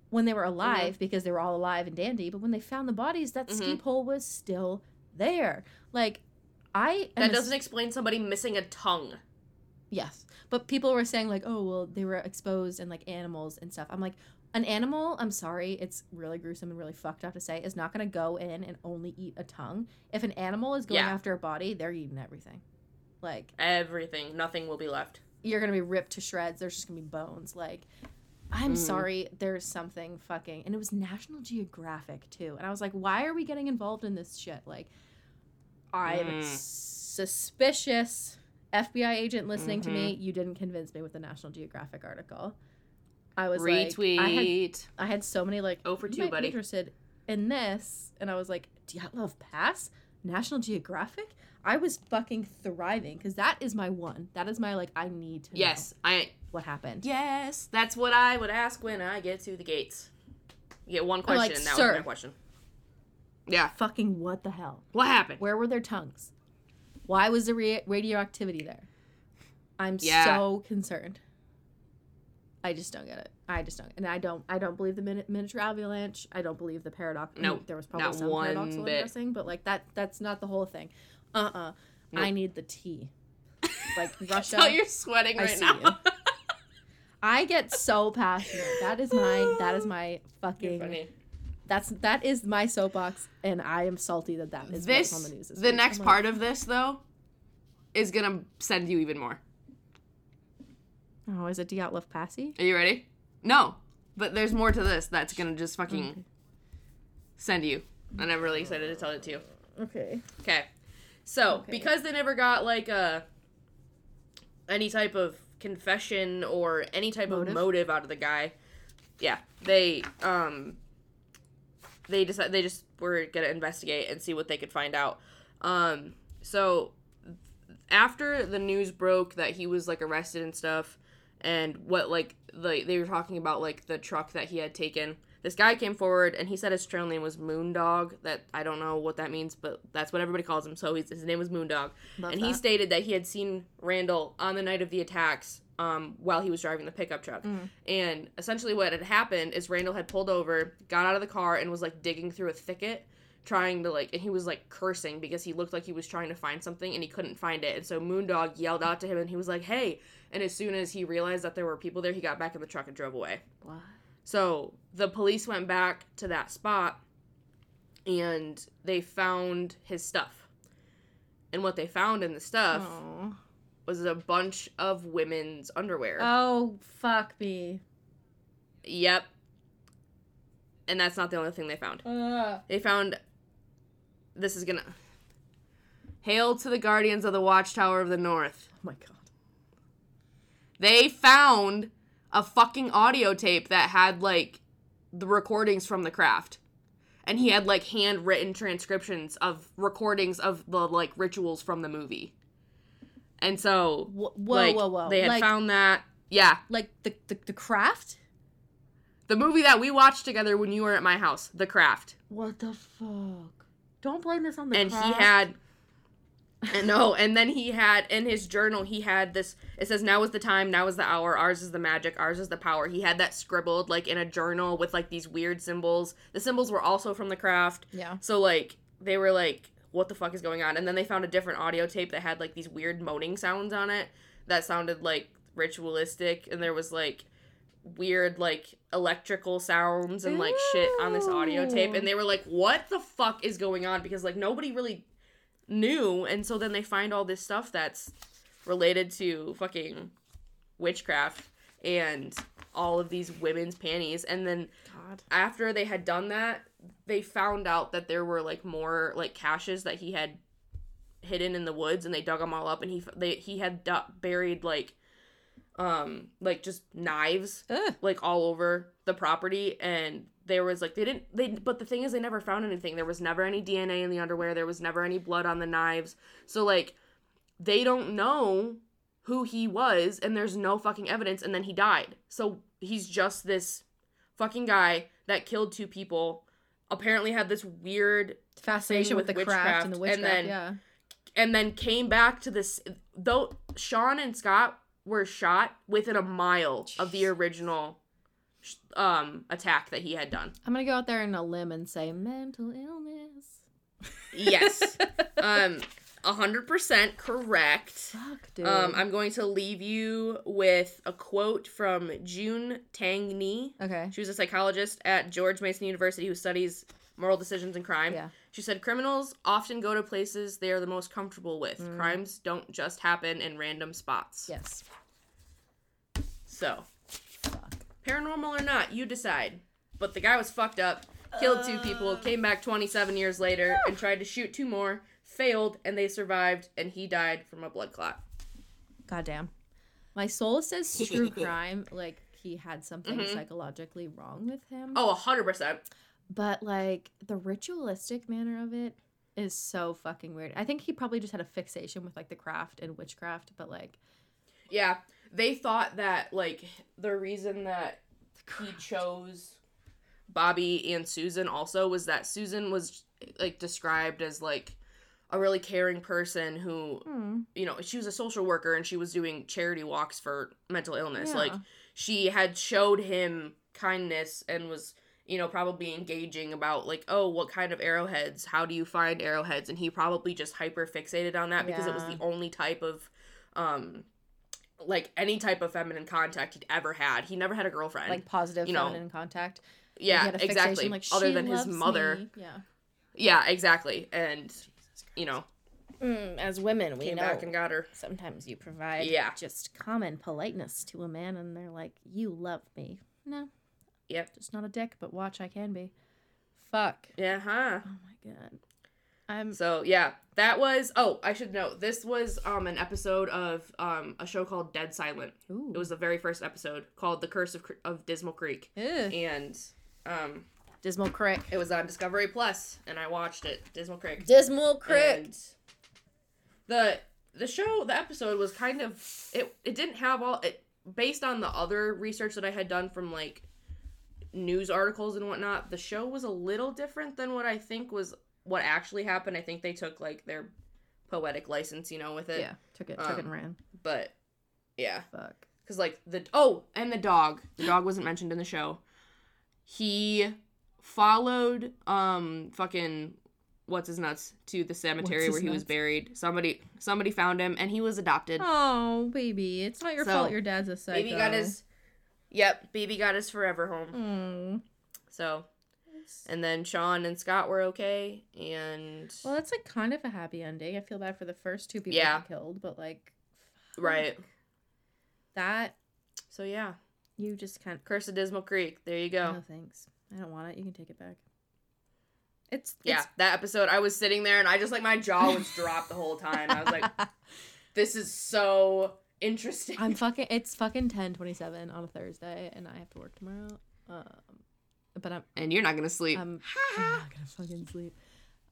when they were alive because they were all alive and dandy. But when they found the bodies, that ski Mhm. pole was still there. Like, I that doesn't explain somebody missing a tongue. Yes. But people were saying like, oh well, they were exposed and like animals and stuff. I'm like, an animal, I'm sorry, it's really gruesome and really fucked up to say, is not gonna go in and only eat a tongue. If an animal is going Yeah. after a body, they're eating everything. Like, Everything. Nothing will be left. you're gonna be ripped to shreds, there's just gonna be bones. Like I'm Mhm. sorry, there's something fucking and it was National Geographic too. And I was like, why are we getting involved in this shit? Like I'm Mm. suspicious. FBI agent listening to me, Mm-hmm. you didn't convince me with the National Geographic article. I was like, Retweet. I had, I had so many like, for two, buddy. interested in this, and I was like, Dyatlov Pass, National Geographic. I was fucking thriving because that is my one. That is my like. I need to Yes, I. what happened. Yes, that's what I would ask when I get to the gates. You get one question, like, and that "Sir." was my question. Yeah. Fucking what the hell? What happened? Where were their tongues? Why was the ra- radioactivity there? I'm Yeah. so concerned. I just don't get it. I just don't, and I don't. I don't believe the min- miniature avalanche. I don't believe the paradox. I mean, Nope, there was probably not some one paradoxical bit. addressing, but like that. That's not the whole thing. Uh uh I Nope. need the tea. Like Russia. how you're sweating I right now. you. I get so passionate. That is my. That is my fucking. Funny. That's that is my soapbox, and I am salty that that is This, on the news. This the week. next I'm like, part of this though, is gonna send you even more. Oh, is it Dyatlov Passy? Are you ready? No, but there's more to this that's gonna just fucking Okay. send you, and I'm really excited to tell it to you. Okay. Okay. So, Okay. because they never got like a any type of confession or any type Motive? of motive out of the guy, yeah, they um they decided they just were gonna investigate and see what they could find out. Um, so after the news broke that he was like arrested and stuff, and what like the they were talking about like the truck that he had taken. This guy came forward and he said his trail name was Moondog. That I don't know what that means, but that's what everybody calls him. So he's, his name was Moondog, Love and he stated that he had seen Randall on the night of the attacks, um, while he was driving the pickup truck. Mhm. And essentially, what had happened is Randall had pulled over, got out of the car, and was like digging through a thicket, trying to like, and he was like cursing because he looked like he was trying to find something and he couldn't find it. And so Moondog yelled out to him, and he was like, "Hey!" And as soon as he realized that there were people there, he got back in the truck and drove away. What? So the police went back to that spot and they found his stuff. And what they found in the stuff Oh. Was a bunch of women's underwear. oh, fuck me. Yep. And that's not the only thing they found. They found this is gonna Hail to the guardians of the Watchtower of the North. Oh my god. They found a fucking audio tape that had like the recordings from the craft. And he had like handwritten transcriptions of recordings of the like rituals from the movie. And so Whoa, whoa, like, whoa, whoa. they had like, found that. Yeah, like the, the the craft? the movie that we watched together when you were at my house, The Craft. What the fuck? Don't blame this on the and he had and no and then he had in his journal he had this it says now is the time now is the hour ours is the magic ours is the power he had that scribbled like in a journal with like these weird symbols the symbols were also from the craft Yeah. so like they were like what the fuck is going on. And then they found a different audio tape that had like these weird moaning sounds on it that sounded like ritualistic. And there was like weird like electrical sounds and like shit on this audio tape. And they were like what the fuck is going on? Because like nobody really knew. And so then they find all this stuff that's related to fucking witchcraft and all of these women's panties. And then God. after they had done that they found out that there were like more like caches that he had hidden in the woods and they dug them all up and he they he had du- buried like um like just knives Ugh. like all over the property and there was like they didn't they but the thing is they never found anything. There was never any dna in the underwear. There was never any blood on the knives. So like they don't know who he was and there's no fucking evidence and then he died. So he's just this fucking guy that killed two people apparently had this weird Fascination with, with the craft and the witchcraft, witchcraft. and then- yeah. and then came back to this though Sean and Scott were shot within a mile of the original um attack that he had done. I'm gonna go out there in a limb and say mental illness. Yes. um 100% correct. Fuck, dude. Um I'm going to leave you with a quote from June Tangney. okay. She was a psychologist at George Mason University who studies moral decisions and crime. Yeah. She said criminals often go to places they are the most comfortable with. Mm. Crimes don't just happen in random spots. Yes. So, Fuck. paranormal or not, you decide. But the guy was fucked up, killed two people, Uh. came back 27 years later and tried to shoot two more, failed, and they survived, and he died from a blood clot. Goddamn. My soul says true crime. Like he had something Mhm. psychologically wrong with him. Oh, 100%. But like the ritualistic manner of it is so fucking weird. I think he probably just had a fixation with like the craft and witchcraft, but like Yeah. They thought that, like, the reason that he chose Bobby and Susan also was that Susan was, like, described as, like, a really caring person who hmm, you know, she was a social worker and she was doing charity walks for mental illness. Yeah. Like she had showed him kindness and was, you know, probably engaging about like, oh, what kind of arrowheads? How do you find arrowheads? And he probably just hyper fixated on that because it was the only type of um like any type of feminine contact he'd ever had. He never had a girlfriend. like positive you know, feminine contact. Yeah, exactly. Like, Other than his mother. me." Yeah. Yeah, exactly. And you know, Mm, as women, we came know back and got her. sometimes you provide Yeah. just common politeness to a man, and they're like, "You love me." No, Yep. just not a dick, but watch I can be. Fuck. Yeah, huh. Oh my god. I'm So yeah, that was. Oh, I should note this was um an episode of um a show called Dead Silent. ooh. It was the very first episode called The Curse of of Dismal Creek, Ugh. and um Dismal Crick. it was on Discovery Plus, and I watched it. Dismal Creek. Dismal Crick. And the the show the episode was kind of it it didn't have all it based on the other research that I had done from like news articles and whatnot, the show was a little different than what I think was what actually happened. I think they took like their poetic license, you know, with it. Yeah, took it, took it um, and ran. But yeah, Fuck. because like the oh and the dog the dog wasn't mentioned in the show he followed um fucking what's his nuts to the cemetery where he was buried somebody somebody found him and he was adopted Oh, baby, it's not your So, fault. Your dad's a psycho. baby got his yep baby got his forever home Mm. so and then sean and scott were okay and Well, that's like kind of a happy ending. I feel bad for the first two people Yeah. killed, but like, right that so yeah you just can't. curse of dismal creek there you go No thanks. I don't want it. You can take it back. It's yeah it's- that episode i was sitting there and i just like my jaw was dropped the whole time i was like this is so interesting I'm fucking. It's fucking ten twenty seven on a Thursday, and I have to work tomorrow. Um, but I'm and you're not gonna sleep I'm, I'm not gonna fucking sleep.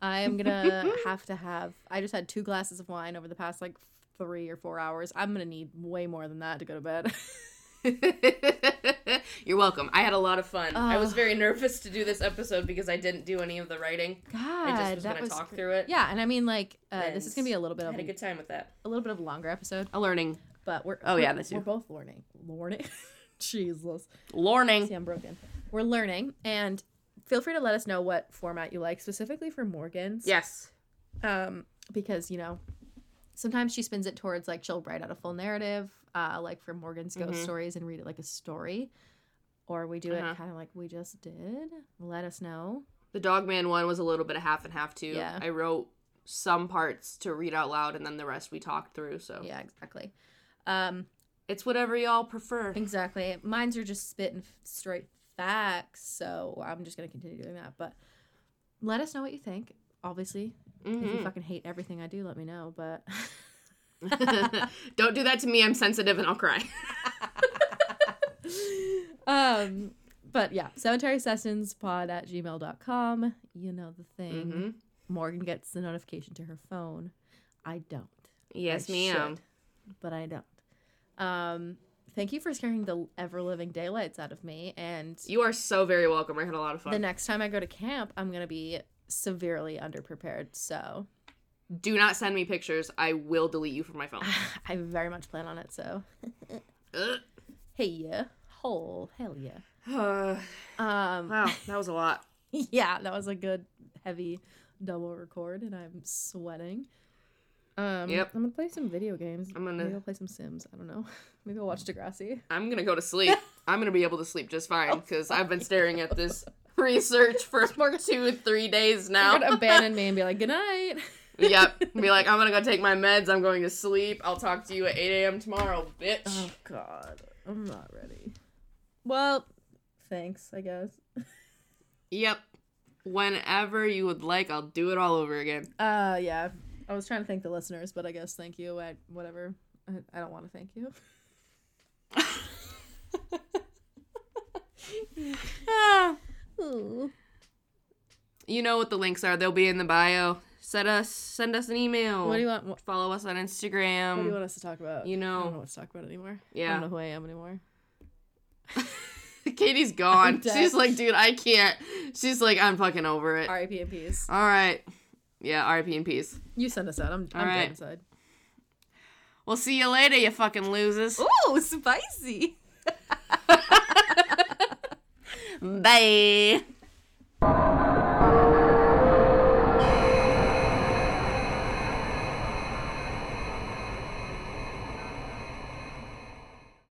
I am gonna have to have. I just had two glasses of wine over the past like three or four hours. I'm gonna need way more than that to go to bed. you're welcome. I had a lot of fun. I was very nervous to do this episode because i didn't do any of the writing. God, i just was gonna talk gr- through it. Yeah, and I mean like uh, this is gonna be a little bit i of had a a, good time with that. a little bit of a longer episode, a learning. But we're Oh, we're- yeah, that's we're both learning. Learning, Jesus. learning. See, I'm broken. We're learning, and feel free to let us know what format you like, specifically for Morgan's. yes. Um because you know sometimes she spins it towards like she'll write out a full narrative uh like for morgan's ghost Mhm. stories and read it like a story. Or we do Uh-huh. it kind of like we just did. Let us know. The dogman one was a little bit of half and half too. Yeah. i wrote some parts to read out loud and then the rest we talked through so. Yeah exactly. Um it's whatever y'all prefer. Exactly. Mine's are just spitting straight facts so i'm just gonna continue doing that. But let us know what you think. Obviously if you Mhm. fucking hate everything i do let me know but don't do that to me. I'm sensitive and i'll cry. Um but yeah cemetery sessions pod at gmail.com you know the thing. Mhm. morgan gets the notification to her phone. I don't. Yes I ma'am. should, but i don't. Um thank you for scaring the ever-living daylights out of me and you are so very welcome. I had a lot of fun. the next time i go to camp i'm gonna be severely underprepared so do not send me pictures i will delete you from my phone i very much plan on it so hey yeah whole hell yeah Uh, um wow that was a lot yeah, that was a good heavy double record, and I'm sweating. Um, Yep. I'm gonna play some video games. I'm gonna- maybe I'll play some Sims. I don't know. Maybe I'll watch Degrassi. i'm gonna go to sleep i'm gonna be able to sleep just fine because i've been staring at this research for two three days You're now gonna abandon me and be like, "Good night." Yep be like i'm gonna go take my meds i'm going to sleep i'll talk to you at 8 a.m tomorrow bitch Oh God, I'm not ready. Well, thanks. I guess. Yep. Whenever you would like, I'll do it all over again. Uh, yeah. I was trying to thank the listeners, but I guess thank you. I, whatever. I, I don't want to thank you. Ah. You know what the links are. They'll be in the bio. Send us send us an email. What do you want? What, Follow us on Instagram. what do you want us to talk about? You know, I don't know what to talk about anymore. Yeah, I don't know who I am anymore. Katie's gone. She's like, dude, I can't. She's like, I'm fucking over it. R.I.P. and peace. All right. Yeah, RIP in peace. You send us out. I'm, I'm right. inside. We'll see you later, you fucking losers. Ooh, spicy. Bye.